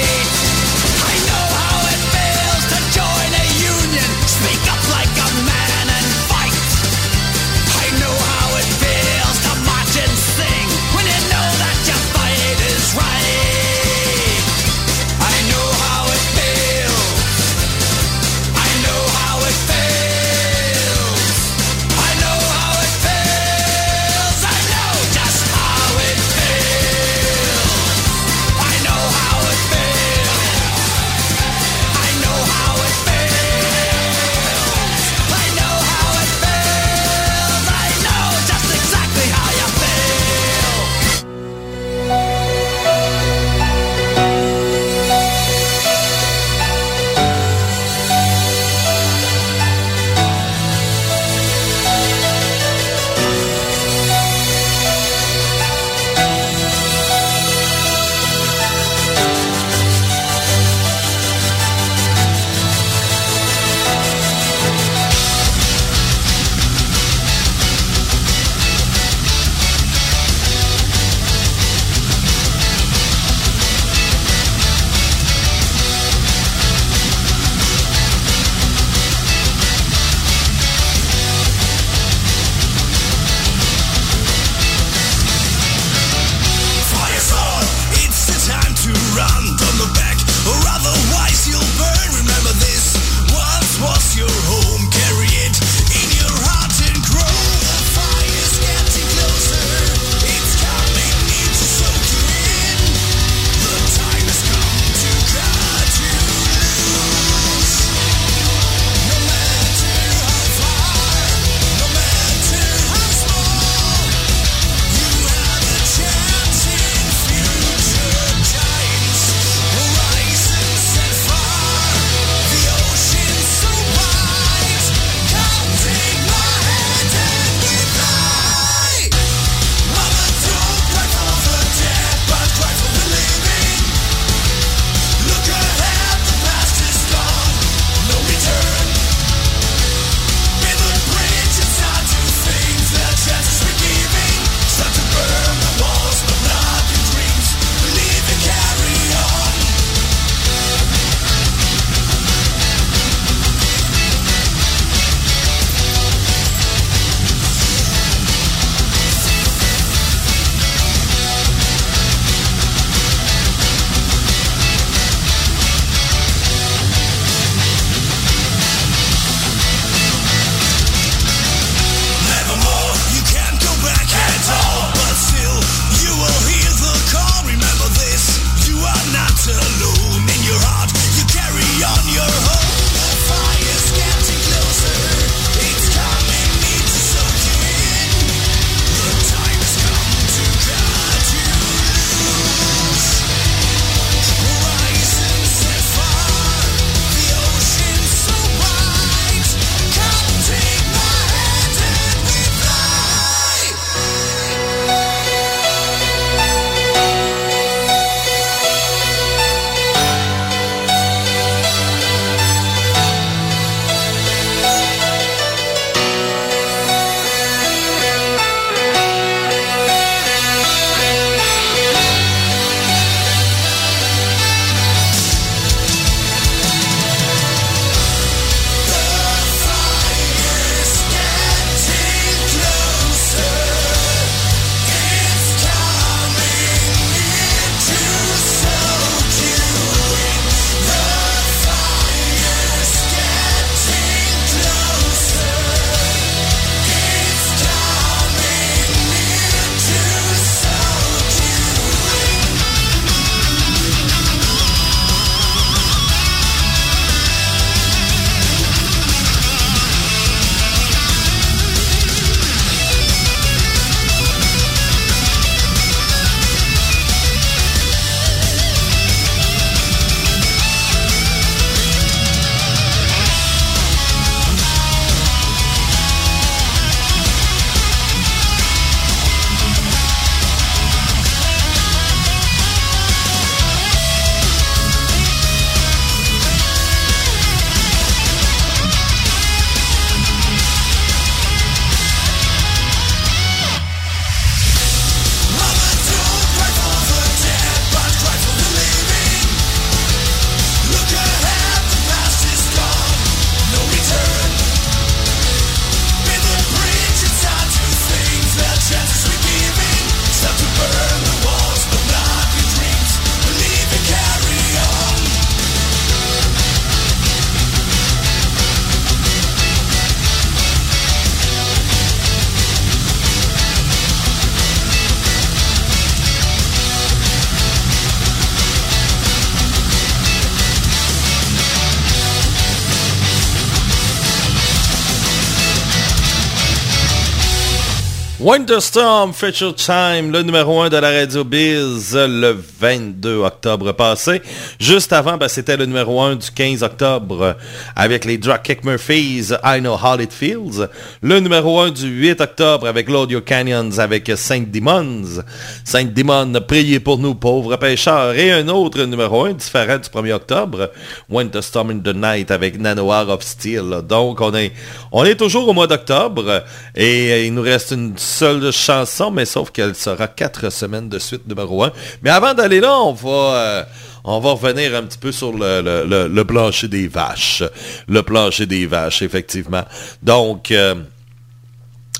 Winterstorm Feature Time, le numéro 1 de la Radio Biz le 22 octobre passé. Juste avant, ben, c'était le numéro 1 du 15 octobre avec les Dropkick Murphys, I Know How It Feels. Le numéro 1 du 8 octobre avec l'Audio Canyons avec Saint Demons. Saint Demon, priez pour nous pauvres pêcheurs. Et un autre numéro 1 différent du 1er octobre, Winterstorm in the Night avec Nanoir of Steel. Donc on est, on est toujours au mois d'octobre et il nous reste une seule chanson, mais sauf qu'elle sera quatre semaines de suite numéro 1. Mais avant d'aller là, on va... euh, on va revenir un petit peu sur le, plancher des vaches. Le plancher des vaches, effectivement. Donc, euh,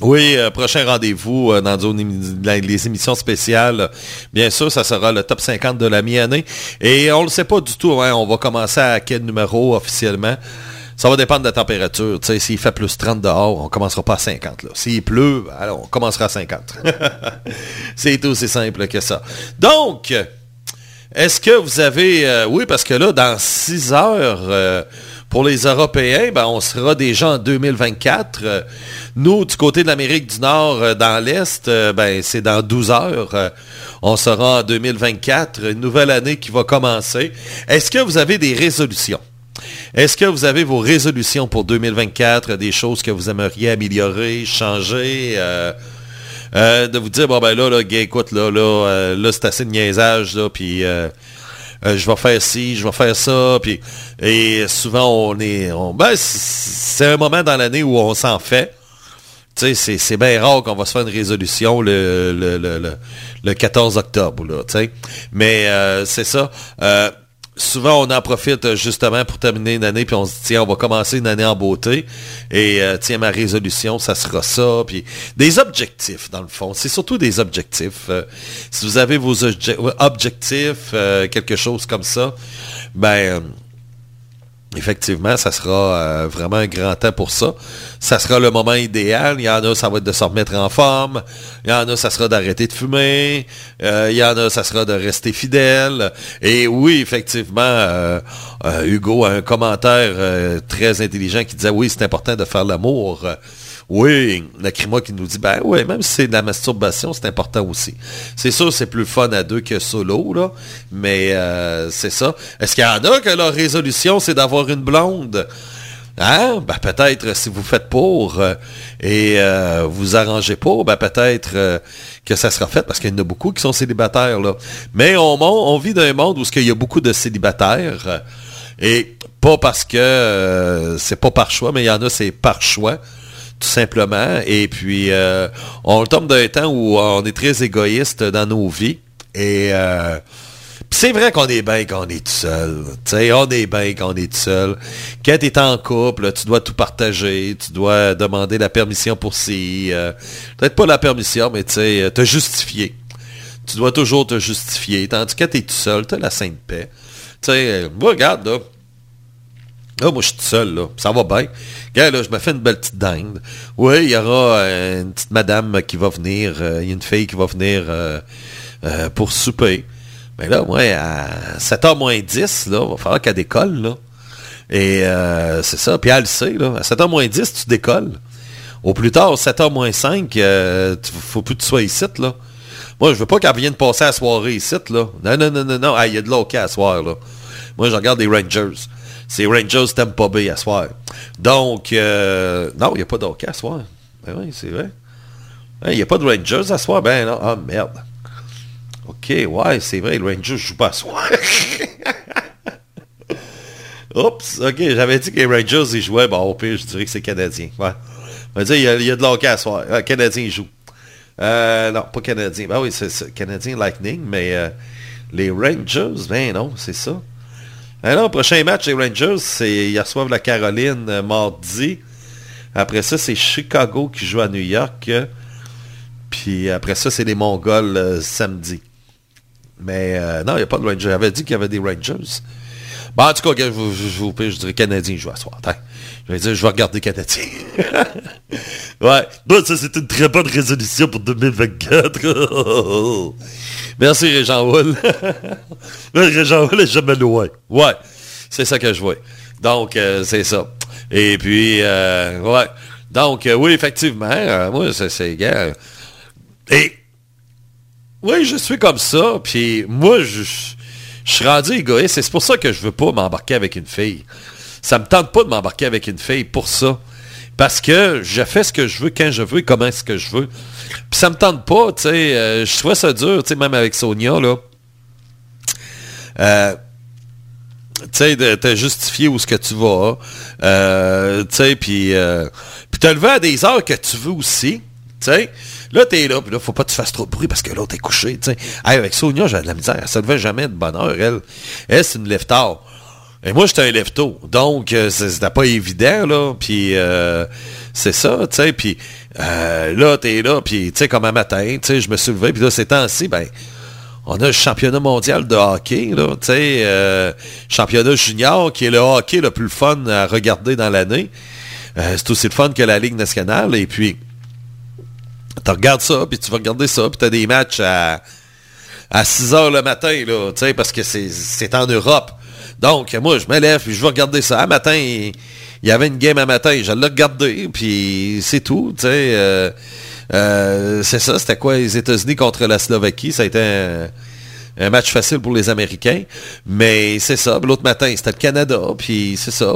oui, euh, prochain rendez-vous dans les émissions spéciales. Bien sûr, ça sera le top 50 de la mi-année. Et on ne le sait pas du tout. hein, on va commencer à quel numéro officiellement. Ça va dépendre de la température. Tu sais, S'il fait plus 30 dehors, on commencera pas à 50. là. S'il pleut, alors on commencera à 50. <laughs> C'est aussi simple que ça. Donc, est-ce que vous avez... euh, oui, parce que là, dans 6 heures, euh, pour les Européens, ben, on sera déjà en 2024. Euh, nous, du côté de l'Amérique du Nord, euh, dans l'Est, euh, ben, c'est dans 12 heures. On sera en 2024, une nouvelle année qui va commencer. Est-ce que vous avez des résolutions? Est-ce que vous avez vos résolutions pour 2024, des choses que vous aimeriez améliorer, changer euh, euh, de vous dire, bon ben là, là, écoute, là, là, euh, là, c'est assez de niaisage, là, puis je vais faire ci, je vais faire ça, puis et souvent on est, on, ben, c'est un moment dans l'année où on s'en fait. Tu sais, c'est, bien rare qu'on va se faire une résolution le, le, le, le, le 14 octobre, là, tu sais. Mais c'est ça. Souvent, on en profite euh, justement pour terminer une année, puis on se dit, tiens, on va commencer une année en beauté. Et euh, tiens, ma résolution, ça sera ça. Puis des objectifs, dans le fond. C'est surtout des objectifs. Euh, si vous avez vos obje- objectifs, quelque chose comme ça, ben... Effectivement, ça sera euh, vraiment un grand temps pour ça. Ça sera le moment idéal. Il y en a, ça va être de se remettre en forme. Il y en a, ça sera d'arrêter de fumer. Euh, il y en a, ça sera de rester fidèle. Et oui, effectivement, euh, Hugo a un commentaire très intelligent qui disait, oui, c'est important de faire l'amour. Euh, oui, Nakrima qui nous dit, ben oui, même si c'est de la masturbation, c'est important aussi. C'est sûr, c'est plus fun à deux que solo, là, mais euh, c'est ça. Est-ce qu'il y en a que leur résolution, c'est d'avoir une blonde? Hein? Ben peut-être si vous faites pour euh, et euh, vous arrangez pour, ben peut-être euh, que ça sera fait parce qu'il y en a beaucoup qui sont célibataires là. Mais on, on vit dans un monde où il y a beaucoup de célibataires euh, et pas parce que euh, c'est pas par choix, mais il y en a c'est par choix tout simplement. Et puis, euh, on tombe dans un temps où on est très égoïste dans nos vies. Et euh, c'est vrai qu'on est bien quand on est tout seul. Tu sais, on est bien quand on est tout seul. Quand tu es en couple, tu dois tout partager. Tu dois demander la permission pour si... euh, Peut-être pas la permission, mais tu te justifier. Tu dois toujours te justifier. Tandis que tu es tout seul, tu as la sainte paix. Tu sais, regarde, là, Là, moi, je suis tout seul, là. Ça va bien. Regarde, là, je me fais une belle petite dinde. Oui, il y aura euh, une petite madame qui va venir. euh, Il y a une fille qui va venir euh, pour souper. Mais là, moi, à 7h moins 10, là, il va falloir qu'elle décolle, là. Et c'est ça. Puis elle le sait, là. À 7h moins 10, tu décolles. Au plus tard, 7h moins 5, euh, tu- faut plus que tu sois ici, là. Moi, je veux pas qu'elle vienne passer la soirée ici, là. Non, non, non, non, non. Ah, Il y a de l'hockey à soir, là. Moi, je regarde les Rangers. C'est Rangers Tampa Bay à soir. Donc, euh, non, il n'y a pas de hockey à soir. Ben oui, c'est vrai. Hein, Il n'y a pas de Rangers à soir? Ben non. Ah, merde. OK, ouais, c'est vrai, les Rangers ne jouent pas à soir. <laughs> Oups, OK, j'avais dit que les Rangers, ils jouaient. Bon, au pire, je dirais que c'est Canadien. Ouais. Il y, a, il de l'hockey à soir. Canadien, ils jouent. Euh, non, pas Canadien. Ben oui, c'est Canadien Lightning, mais euh, les Rangers, ben non, c'est ça. Alors, le prochain match des Rangers, c'est ils reçoivent la Caroline euh, mardi. Après ça, c'est Chicago qui joue à New York. Puis après ça, c'est les Mongols euh, samedi. Mais euh, non, il n'y a pas de Rangers. J'avais dit qu'il y avait des Rangers. Bon, en tout cas, je, vous- je, vous- je dirais Canadien à soir. Attends. Je vais dire, je vais regarder Canadien. <laughs> ouais. Bon, ça, c'est une très bonne résolution pour 2024. <laughs> Merci, Régent Wool. <laughs> Régent Wool est jamais loin. Ouais, c'est ça que je vois. Donc, euh, c'est ça. Et puis, euh, ouais. Donc, euh, oui, effectivement, moi, c'est, gars, Et oui, je suis comme ça, puis moi, je, je suis rendu égoïste, et c'est pour ça que je veux pas m'embarquer avec une fille. Ça me tente pas de m'embarquer avec une fille pour ça. Parce que je fais ce que je veux, quand je veux, et comment est-ce que je veux. Puis ça me tente pas, tu sais, euh, je trouve ça dur, tu sais, même avec Sonia, là. Euh, tu sais, de te justifier où ce que tu vas. Euh, tu sais, puis puis te lever à des heures que tu veux aussi. Tu sais, là, t'es là, puis là, faut pas que tu fasses trop de bruit parce que là, t'es couché, tu sais. Avec Sonia, j'ai de la misère. Elle se levait jamais de bonne heure, elle. Elle, c'est une lève tard. Et moi, j'étais un lève tôt. Donc, euh, c'était pas évident, là. Puis, euh, c'est ça, tu sais. Puis, euh, là, t'es là, puis, tu sais, comme un matin, tu sais, je me suis levé, puis là, ces temps-ci, ben, on a le championnat mondial de hockey, là, tu sais, championnat junior, qui est le hockey le plus fun à regarder dans l'année. C'est aussi le fun que la Ligue nationale. Et puis, tu regardes ça, puis tu vas regarder ça, puis tu as des matchs à, à 6 heures le matin, là, tu sais, parce que c'est en Europe. Donc, moi, je me lève, puis je vais regarder ça. Un matin, il y avait une game à matin, je l'ai regardé, puis c'est tout, euh, euh, c'est ça, c'était quoi, les États-Unis contre la Slovaquie, ça a été un match facile pour les Américains, mais c'est ça. L'autre matin, c'était le Canada, puis c'est ça.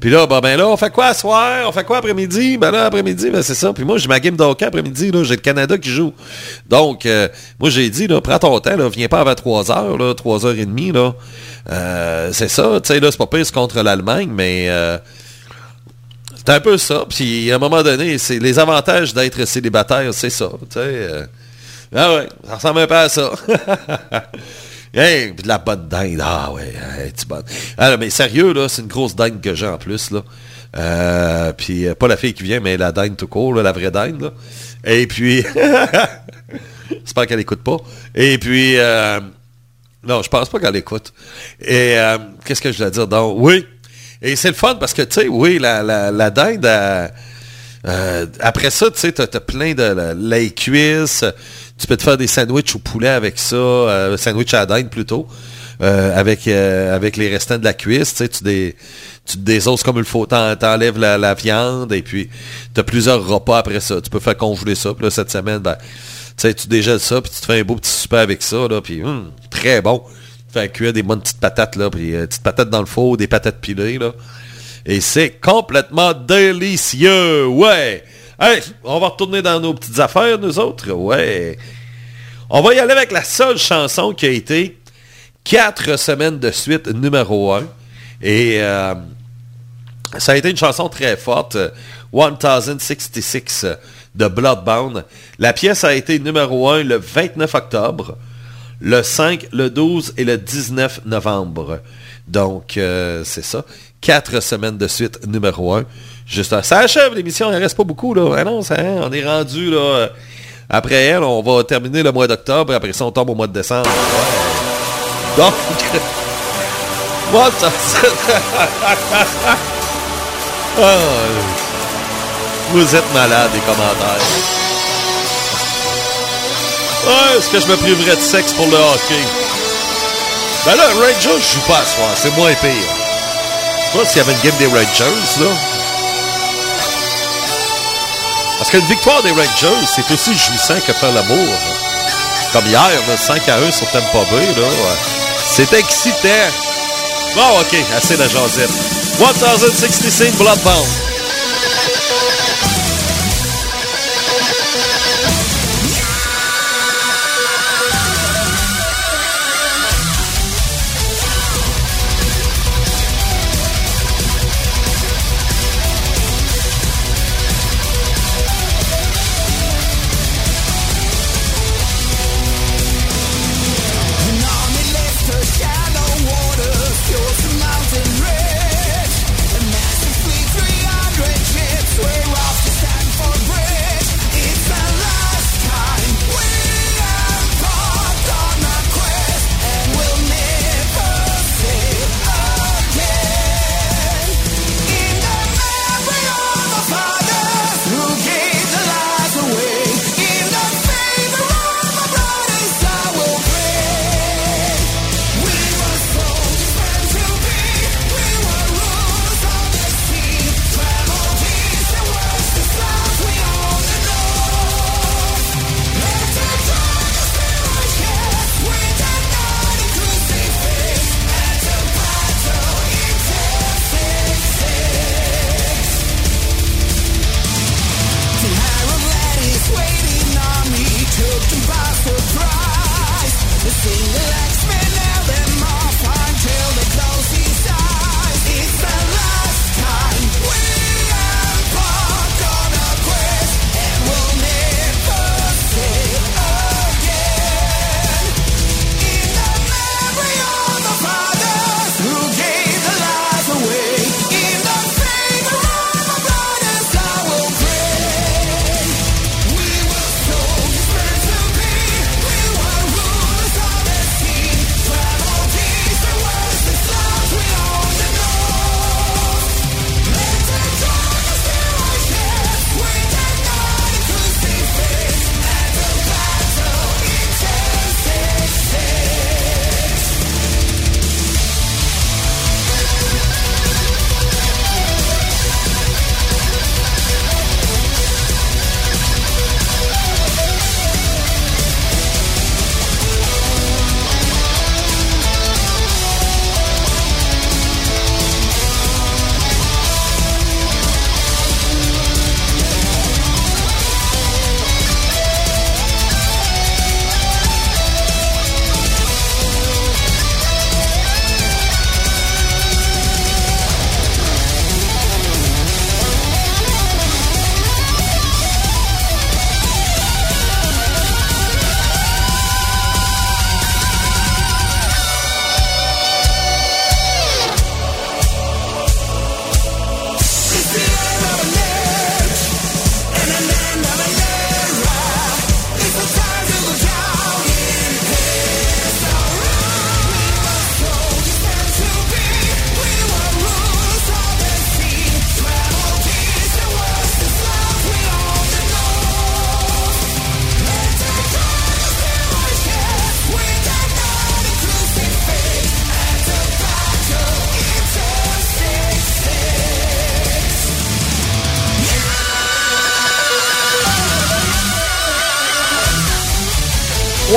Puis là, ben, ben là, on fait quoi à soir? On fait quoi après-midi? Ben là, après-midi, ben c'est ça. Puis moi, j'ai ma game de hockey après-midi, j'ai le Canada qui joue. Donc, euh, moi, j'ai dit, prends ton temps, là, viens pas avant 3 heures, là, 3 heures et demie, là. Euh, c'est ça, tu sais, là, c'est pas pire contre l'Allemagne, mais... euh, c'est un peu ça. Puis à un moment donné, c'est les avantages d'être célibataire, c'est ça. Euh, ah ouais, ça ressemble un peu à ça. <laughs> hey, puis de la bonne dinde. Ah ouais, hey, tu bonne. Alors, mais sérieux, là, c'est une grosse dinde que j'ai en plus, là. Euh, puis euh, pas la fille qui vient, mais la dinde tout court, la vraie dinde, là. Et puis... <laughs> J'espère qu'elle écoute pas. Et puis... euh, non, je pense pas qu'elle écoute. Et qu'est-ce que je voulais dire? Donc, oui. Et c'est le fun parce que, tu sais, oui, la, la, la dinde, après ça, tu sais, t'as as plein de la- les cuisses. Tu peux te faire des sandwichs au poulet avec ça, euh, sandwich à la dinde plutôt, euh, avec euh, avec les restants de la cuisse. Tu tu te désosses comme il faut, t'en- t'enlèves la, viande et puis tu as plusieurs repas après ça. Tu peux faire congeler ça. Puis là, cette semaine, ben, tu dégèles ça, puis tu te fais un beau petit souper avec ça, là, puis hum, très bon. Tu fais cuire des bonnes petites patates, là, puis petites patates dans le four, des patates pilées, là. Et c'est complètement délicieux, ouais. On va retourner dans nos petites affaires, nous autres, ouais. On va y aller avec la seule chanson qui a été quatre semaines de suite numéro un. Et euh, ça a été une chanson très forte, euh, 1066 euh, de Bloodbound. La pièce a été numéro 1 le 29 octobre, le 5, le 12 et le 19 novembre. Donc, euh, c'est ça. Quatre semaines de suite numéro 1. Juste Ça achève l'émission, il reste pas beaucoup. Là. Ah non, ça, hein, on est rendu là. euh, Après elle, on va terminer le mois d'octobre, après ça on tombe au mois de décembre. Donc, <laughs> What the- <laughs> Ah, vous êtes malade, les commentaires. Est-ce que je me priverais de sexe pour le hockey? Ben là, Rangers, je joue pas à soir, c'est moins pire. Je sais pas s'il y avait une game des Rangers, là. Parce qu'une victoire des Rangers, c'est aussi jouissant que faire l'amour. Comme hier, là, 5 à 1 sur Tampa Bay, là. C'est excitant. Bon, OK, assez de jasette. 1066 Bloodbound.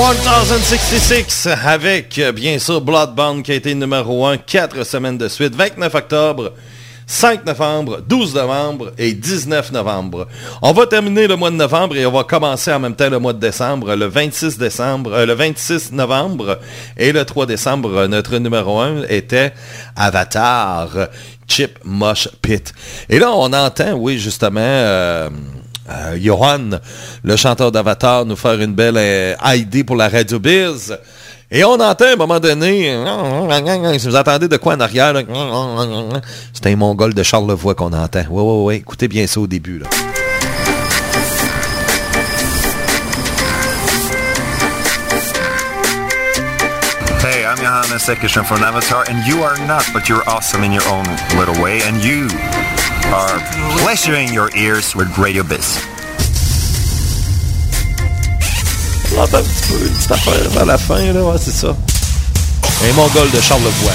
1066 avec, euh, bien sûr, Bloodbound qui a été numéro 1 4 semaines de suite, 29 octobre, 5 novembre, 12 novembre et 19 novembre. On va terminer le mois de novembre et on va commencer en même temps le mois de décembre, le 26 décembre, euh, le 26 novembre et le 3 décembre, notre numéro 1 était Avatar, Chip Mosh Pit. Et là, on entend, oui, justement, euh, euh, Johan, le chanteur d'Avatar, nous faire une belle euh, ID pour la Radio Biz. Et on entend à un moment donné, si vous entendez de quoi en arrière, c'est un mongol de Charlevoix qu'on entend. Ouais, ouais, ouais, écoutez bien ça au début. Hey, I'm Johannes Ekisham from Avatar, and you are not, but you're awesome in your own little way, and you are pleasuring your ears with Radio Biz. On entend un petit peu une la fin, là, ouais, c'est ça. Un mongol de Charlevoix.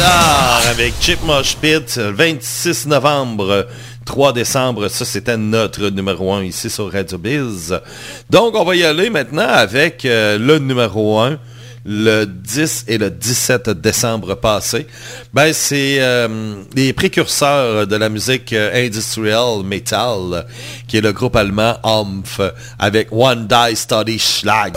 Avec Chip Mosh Pit, le 26 novembre, 3 décembre. Ça, c'était notre numéro 1 ici sur Radio Biz. Donc, on va y aller maintenant avec euh, le numéro 1 le 10 et le 17 décembre passé. Ben, c'est euh, les précurseurs de la musique euh, industrielle metal, qui est le groupe allemand Omf, avec One Die Study Schlag.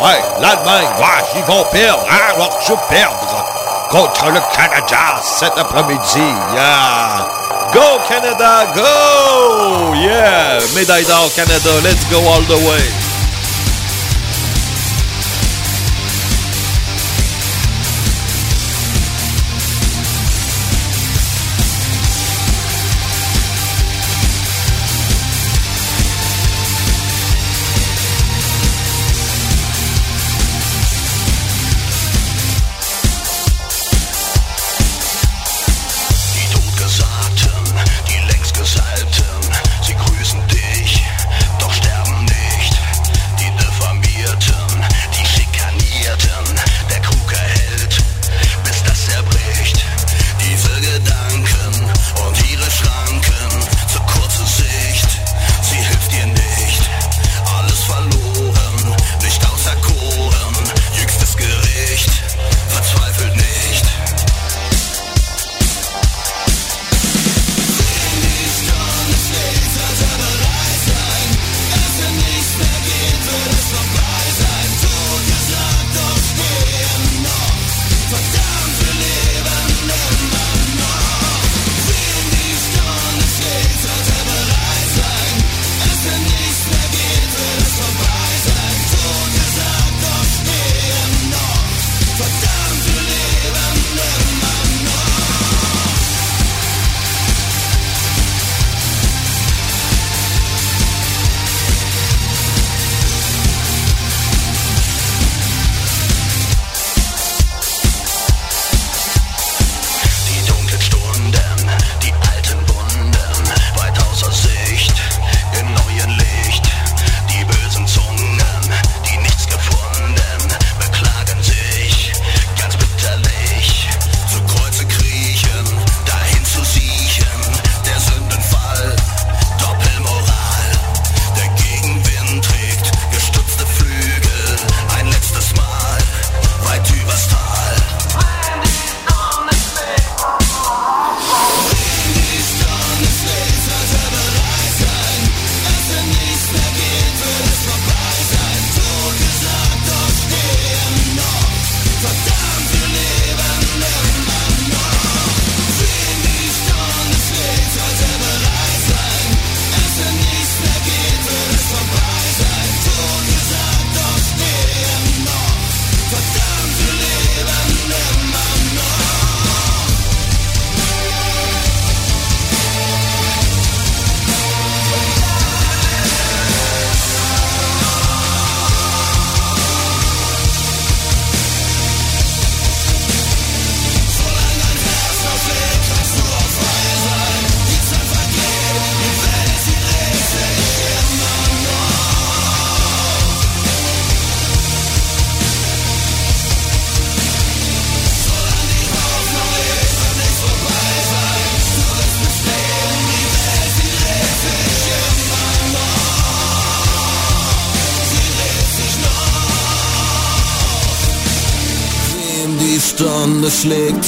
Ouais, l'Allemagne, ouais, ils vont perdre, hein, ils vont perdre contre le Canada cet après-midi. Yeah. Go Canada, go! Yeah! Médaille d'or Canada, let's go all the way.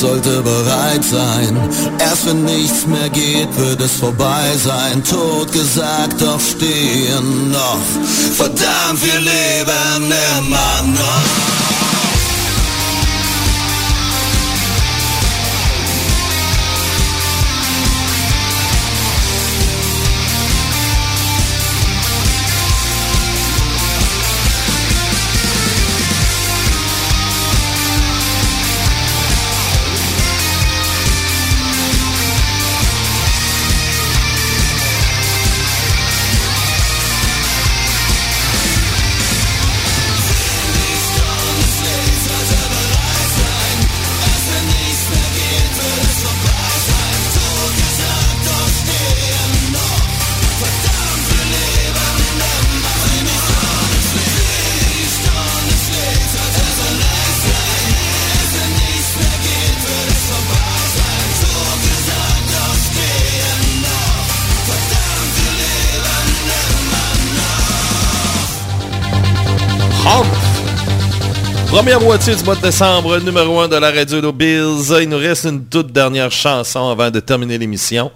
Sollte bereit sein. Erst wenn nichts mehr geht, wird es vorbei sein. Tot gesagt, doch stehen noch. Verdammt, wir leben immer noch. Première moitié du mois de décembre, numéro 1 de la radio de Bills. Il nous reste une toute dernière chanson avant de terminer l'émission.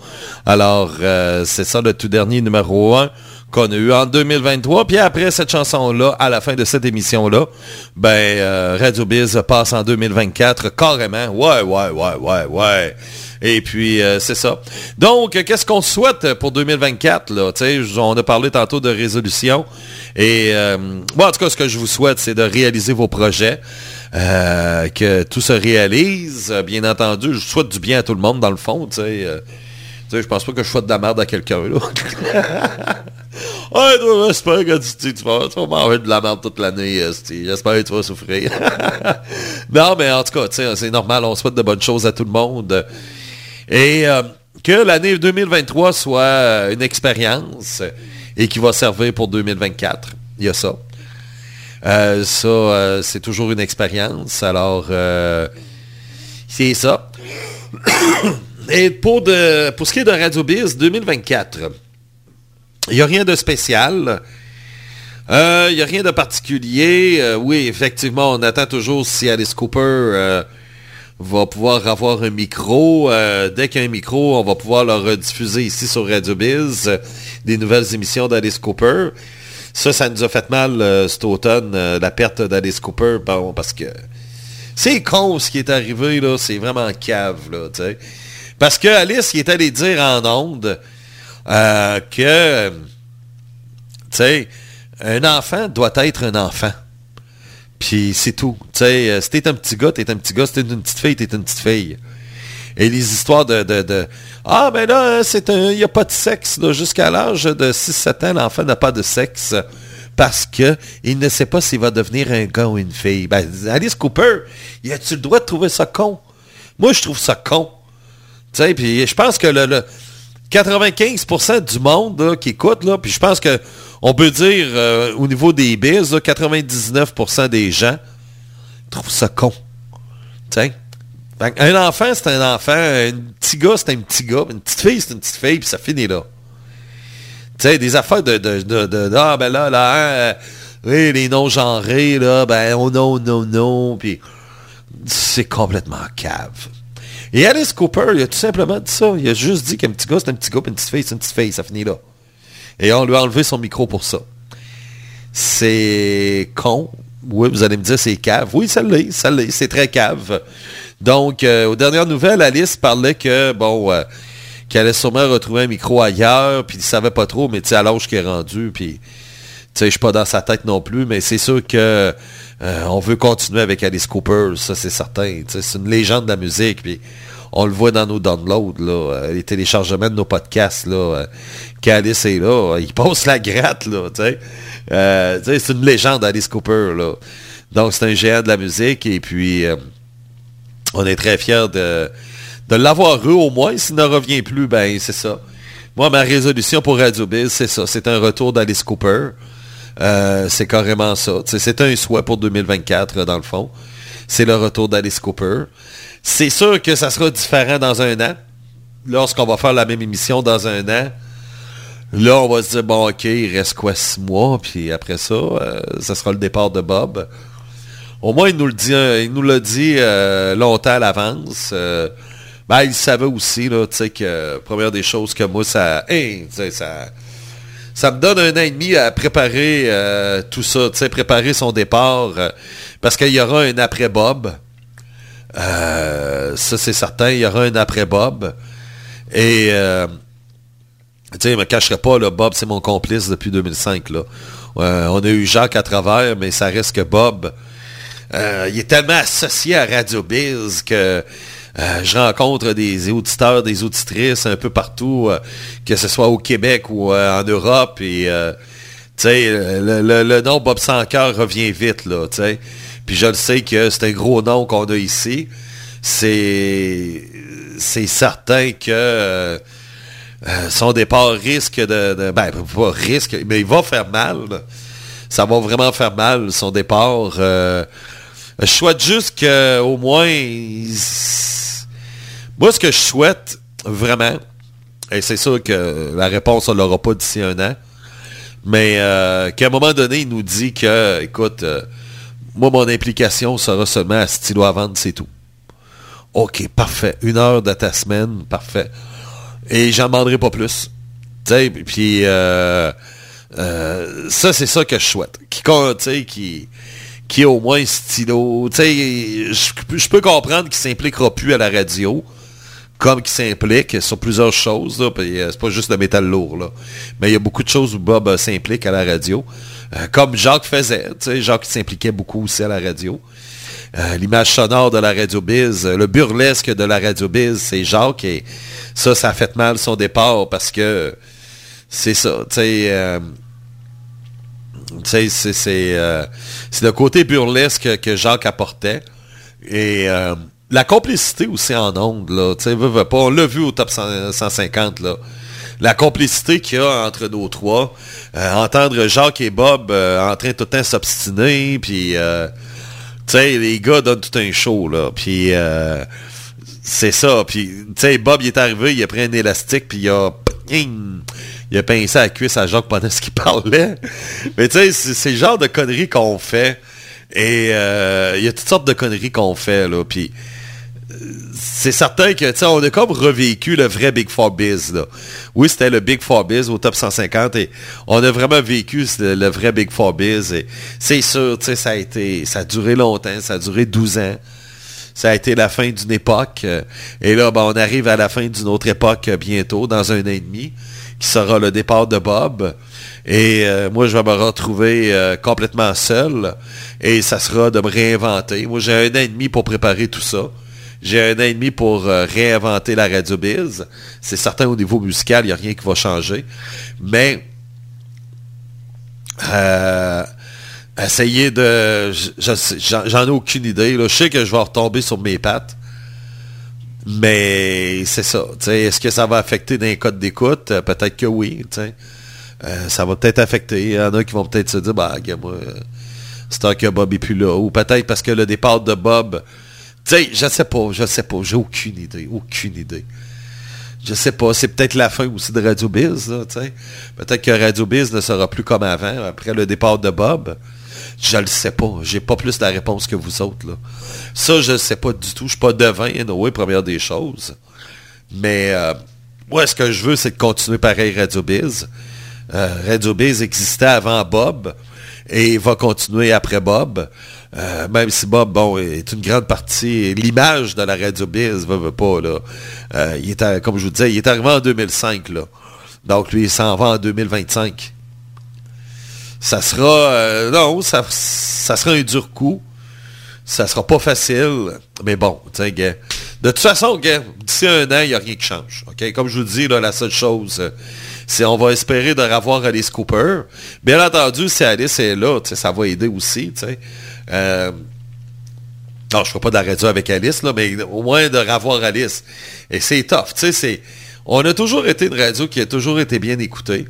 Alors, euh, c'est ça le tout dernier numéro 1 qu'on a eu en 2023. Puis après cette chanson-là, à la fin de cette émission-là, ben euh, Radio Biz passe en 2024 carrément. Ouais, ouais, ouais, ouais, ouais. Et puis, euh, c'est ça. Donc, qu'est-ce qu'on souhaite pour 2024? Là? on a parlé tantôt de résolution. Et euh, en tout cas, ce que je vous souhaite, c'est de réaliser vos projets. Que tout se réalise. Bien entendu, je souhaite du bien à tout le monde, dans le fond. Tu sais, je pense pas que je souhaite de la merde à quelqu'un. <laughs> toi, j'espère que tu, tu, tu vas, tu vas manger de la merde toute l'année. esti. J'espère que tu vas souffrir. <laughs> non, mais en tout cas, c'est normal. On souhaite de bonnes choses à tout le monde. Et euh, que l'année 2023 soit euh, une expérience et qui va servir pour 2024. Il y a ça. Euh, ça, euh, c'est toujours une expérience. Alors, euh, c'est ça. <coughs> Et pour, de, pour ce qui est de Radio Biz 2024, il n'y a rien de spécial. Euh, Il n'y a rien de particulier. Euh, oui, effectivement, on attend toujours si Alice Cooper euh, va pouvoir avoir un micro. Dès qu'il y a un micro, on va pouvoir le rediffuser ici sur Radio Biz, des nouvelles émissions d'Alice Cooper. Ça, ça nous a fait mal cet automne, la perte d'Alice Cooper, bon, parce que c'est con ce qui est arrivé, là, c'est vraiment cave, là. Parce que Alice, il est allé dire en ondes euh, que, tu sais, un enfant doit être un enfant. Puis c'est tout. Tu sais, euh, si t'es un petit gars, t'es un petit gars. Si t'es une petite fille, t'es une petite fille. Et les histoires de... de, de ah, ben là, c'est il n'y a pas de sexe. Jusqu'à l'âge de 6-7 ans, l'enfant n'a pas de sexe parce que il ne sait pas s'il va devenir un gars ou une fille. Ben, Alice Cooper, y a-tu le droit de trouver ça con? Moi, je trouve ça con. Tu sais, puis je pense que le, le 95% du monde qui écoute, là, puis je pense que on peut dire euh, au niveau des biz, là, 99% des gens trouvent ça con. Un enfant, c'est un enfant. Un petit gars, c'est un petit gars. Une petite fille, c'est une petite fille, puis ça finit là. Des affaires de, de, de, de- ah, ben là, là, hein, euh, les non-genrés, là, ben, oh non, non, non, puis c'est complètement cave. Et Alice Cooper, il a tout simplement dit ça. Il a juste dit qu'un petit gars, c'est un petit gars, puis une petite fille, c'est une petite fille, ça finit là. Et on lui a enlevé son micro pour ça. C'est con. Oui, vous allez me dire c'est cave. Oui, ça l'est, ça l'est, c'est très cave. Donc, euh, aux dernières nouvelles, Alice parlait que, bon, euh, qu'elle allait sûrement retrouver un micro ailleurs, puis il savait pas trop, mais tu sais, à l'âge qui est rendu, puis, tu sais, je suis pas dans sa tête non plus, mais c'est sûr que euh, on veut continuer avec Alice Cooper, ça c'est certain. C'est une légende de la musique, puis on le voit dans nos downloads, euh, les téléchargements de nos podcasts, là, euh, qu'Alice est là, il passe la gratte, là, c'est une légende, Alice Cooper. Donc, c'est un géant de la musique, et puis, on est très fiers de, de l'avoir eu, au moins. S'il ne revient plus, ben, c'est ça. Moi, ma résolution pour Radio Biz, c'est ça. C'est un retour d'Alice Cooper. Euh, c'est carrément ça. C'est un souhait pour 2024, euh, dans le fond. C'est le retour d'Alice Cooper. C'est sûr que ça sera différent dans un an. Lorsqu'on va faire la même émission dans un an, là, on va se dire, bon, OK, il reste quoi, six mois, puis après ça, euh, ça sera le départ de Bob. au moins, il nous le dit, il nous l'a dit longtemps à l'avance. Ben, il savait aussi, là, tu sais, que première des choses que moi, ça, hein, ça me donne un an et demi à préparer euh, tout ça, tu sais, préparer son départ, euh, parce qu'il y aura un après Bob. Euh, ça, c'est certain, il y aura un après Bob. Et, tu sais, me cacherai pas, Bob, c'est mon complice depuis 2005, là. On a eu Jacques à travers, mais ça reste que Bob, il est tellement associé à Radio Biz que euh, je rencontre des auditeurs, des auditrices un peu partout, euh, que ce soit au Québec ou euh, en Europe. Et tu sais, le, nom Bob Sancoeur revient vite, là, tu sais. Puis je le sais que c'est un gros nom qu'on a ici. C'est c'est certain que son départ risque de, Ben, pas risque, mais il va faire mal. Ça va vraiment faire mal, son départ. Je souhaite juste qu'au moins... Moi, ce que je souhaite, vraiment, et c'est sûr que la réponse, on l'aura pas d'ici un an, mais euh, qu'à un moment donné, il nous dit que, écoute, euh, moi, mon implication sera seulement à stylo à vendre, c'est tout. OK, parfait. Une heure de ta semaine, parfait. Et j'en demanderai pas plus. Tu sais, puis euh, ça, c'est ça que je souhaite. Qui, tu qui, qui est au moins stylo. Je peux comprendre qu'il s'impliquera plus à la radio, comme qu'il s'implique sur plusieurs choses. Là, puis, euh, c'est pas juste le métal lourd. Là. Mais il y a beaucoup de choses où Bob euh, s'implique à la radio. Euh, comme Jacques faisait. Jacques s'impliquait beaucoup aussi à la radio. Euh, L'image sonore de la Radio Biz, euh, le burlesque de la Radio Biz, c'est Jacques et ça, ça a fait mal son départ parce que c'est ça, sais, c'est c'est, c'est le côté burlesque que Jacques apportait et la complicité aussi en ondes, là, tu sais, on l'a vu au top 100 150, là. La complicité qu'il y a entre nos trois, euh, entendre Jacques et Bob euh, en train tout le temps s'obstiner, puis euh, tu sais, les gars donnent tout un show, là. Puis, c'est ça. Puis, tu sais, Bob, il est arrivé, il a pris un élastique, puis il a... Il a pincé à la cuisse à Jacques pendant ce qu'il <laughs> parlait. Mais tu sais, c'est le genre de conneries qu'on fait. Et il y a toutes sortes de conneries qu'on fait, là. Puis, c'est certain que, tu on a comme revécu le vrai Big Four Biz, là. Oui, c'était le Big Four Biz au top 150 et on a vraiment vécu le, vrai Big Four Biz c'est sûr, tu ça a duré longtemps, ça a duré 12 ans. Ça a été la fin d'une époque. euh, Et là, ben, on arrive à la fin d'une autre époque euh, bientôt, dans un an et demi, qui sera le départ de Bob. Et euh, moi, je vais me retrouver complètement seul. Et ça sera de me réinventer. Moi, j'ai un an et demi pour préparer tout ça. J'ai un an et demi pour euh, réinventer la Radio Biz. C'est certain au niveau musical, il n'y a rien qui va changer. Mais euh, essayer de... J'en ai aucune idée. Je sais que je vais retomber sur mes pattes. Mais c'est ça. Est-ce que ça va affecter d'un code d'écoute? Euh, Peut-être que oui. ça va peut-être affecter. Il y en a qui vont peut-être se dire, bah, moi, c'est temps que Bob est plus là. Ou peut-être parce que le départ de Bob, tu sais, je sais pas, je sais pas, j'ai aucune idée, aucune idée. Je sais pas, c'est peut-être la fin aussi de Radio Biz, tu. Peut-être que Radio Biz ne sera plus comme avant, après le départ de Bob. Je le sais pas, j'ai pas plus la réponse que vous autres, là. Ça, je sais pas du tout, je suis pas devin, oui, première des choses. Mais, euh, moi, ce que je veux, c'est de continuer pareil Radio Biz. Euh, Radio Biz existait avant Bob et va continuer après Bob. Euh, même si Bob, bon, est une grande partie, l'image de la Radio Biz, veut, veut pas, là. Euh, il comme je vous disais, il est arrivé en 2005, là. Donc, lui, il s'en va en 2025. Ça sera, euh, non, ça, sera un dur coup. Ça sera pas facile. Mais bon. De toute façon, d'ici un an, il n'y a rien qui change. Comme je vous dis, la seule chose, c'est on va espérer de revoir Alice Cooper. Bien entendu, si Alice est là, ça va aider aussi. Euh, non, je ne ferai pas de la radio avec Alice, là, mais au moins de revoir Alice. Et c'est tough. On a toujours été une radio qui a toujours été bien écoutée.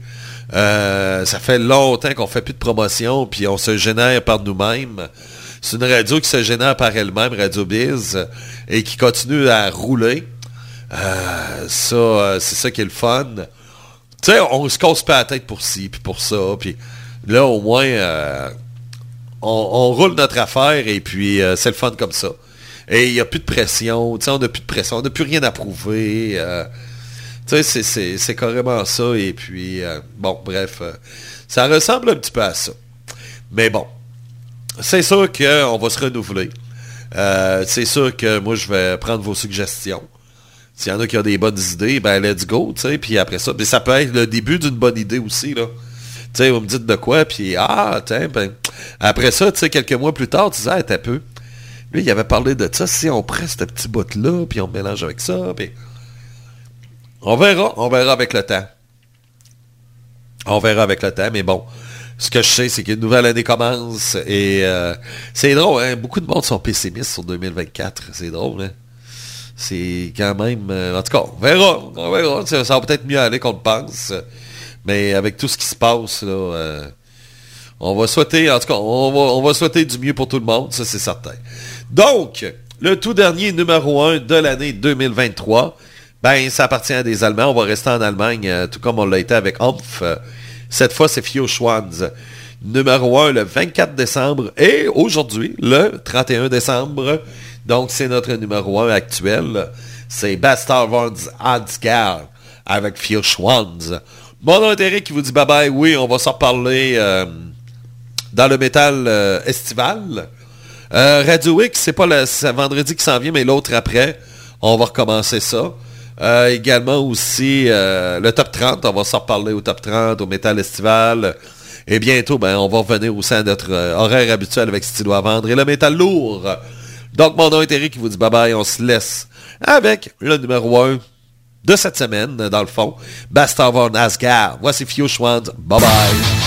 Euh, ça fait longtemps qu'on fait plus de promotion, puis on se génère par nous-mêmes. C'est une radio qui se génère par elle-même, Radio Biz, et qui continue à rouler. Euh, ça, c'est ça qui est le fun. Tu sais, on se casse pas la tête pour ci, puis pour ça, puis là, au moins, on, roule notre affaire et puis euh, c'est le fun comme ça. Et il n'y a plus de pression, on n'a plus de pression, on n'a plus rien à prouver. euh, c'est- carrément ça. Et puis, euh, bon, bref, ça ressemble un petit peu à ça. Mais bon, c'est sûr qu'on va se renouveler. C'est sûr que moi, je vais prendre vos suggestions. S'il y en a qui ont des bonnes idées, ben let's go, tu sais. Puis après ça, mais ça peut être le début d'une bonne idée aussi. Sais, vous me dites de quoi, puis ah, tiens, ben, après ça, tu sais, quelques mois plus tard, tu disais, t'as peu. Lui, il avait parlé de ça, si on prend ce petit bout-là, puis on mélange avec ça, puis... On verra, on verra avec le temps. On verra avec le temps, mais bon. Ce que je sais, c'est qu'une nouvelle année commence et euh, c'est drôle, hein? Beaucoup de monde sont pessimistes sur 2024. C'est drôle, hein? C'est quand même... euh, en tout cas, on verra. On verra. Ça va peut-être mieux aller qu'on le pense. Mais avec tout ce qui se passe, là, euh, on va souhaiter, en tout cas, on va, on va souhaiter du mieux pour tout le monde, ça c'est certain. Donc, le tout dernier numéro 1 de l'année 2023, ben, ça appartient à des Allemands. On va rester en Allemagne, euh, tout comme on l'a été avec Humph. Euh, Cette fois, c'est Fio Schwanz. Numéro 1 le 24 décembre et aujourd'hui, le 31 décembre. Donc, c'est notre numéro 1 actuel. C'est Bastard von avec Fio Schwanz. Mon nom est Eric qui vous dit bye bye. Oui, on va s'en reparler euh, dans le métal euh, estival. Euh, Radio X, c'est pas le vendredi qui s'en vient, mais l'autre après. On va recommencer ça. Euh, également aussi euh, le top 30. On va s'en reparler au top 30, au métal estival. Et bientôt, ben, on va revenir aussi à notre euh, horaire habituel avec Stylo à vendre et le métal lourd. Donc, mon nom est Eric qui vous dit bye bye. On se laisse avec le numéro 1 de cette semaine, dans le fond. Bastard von Asgard. Voici Fio. Bye bye.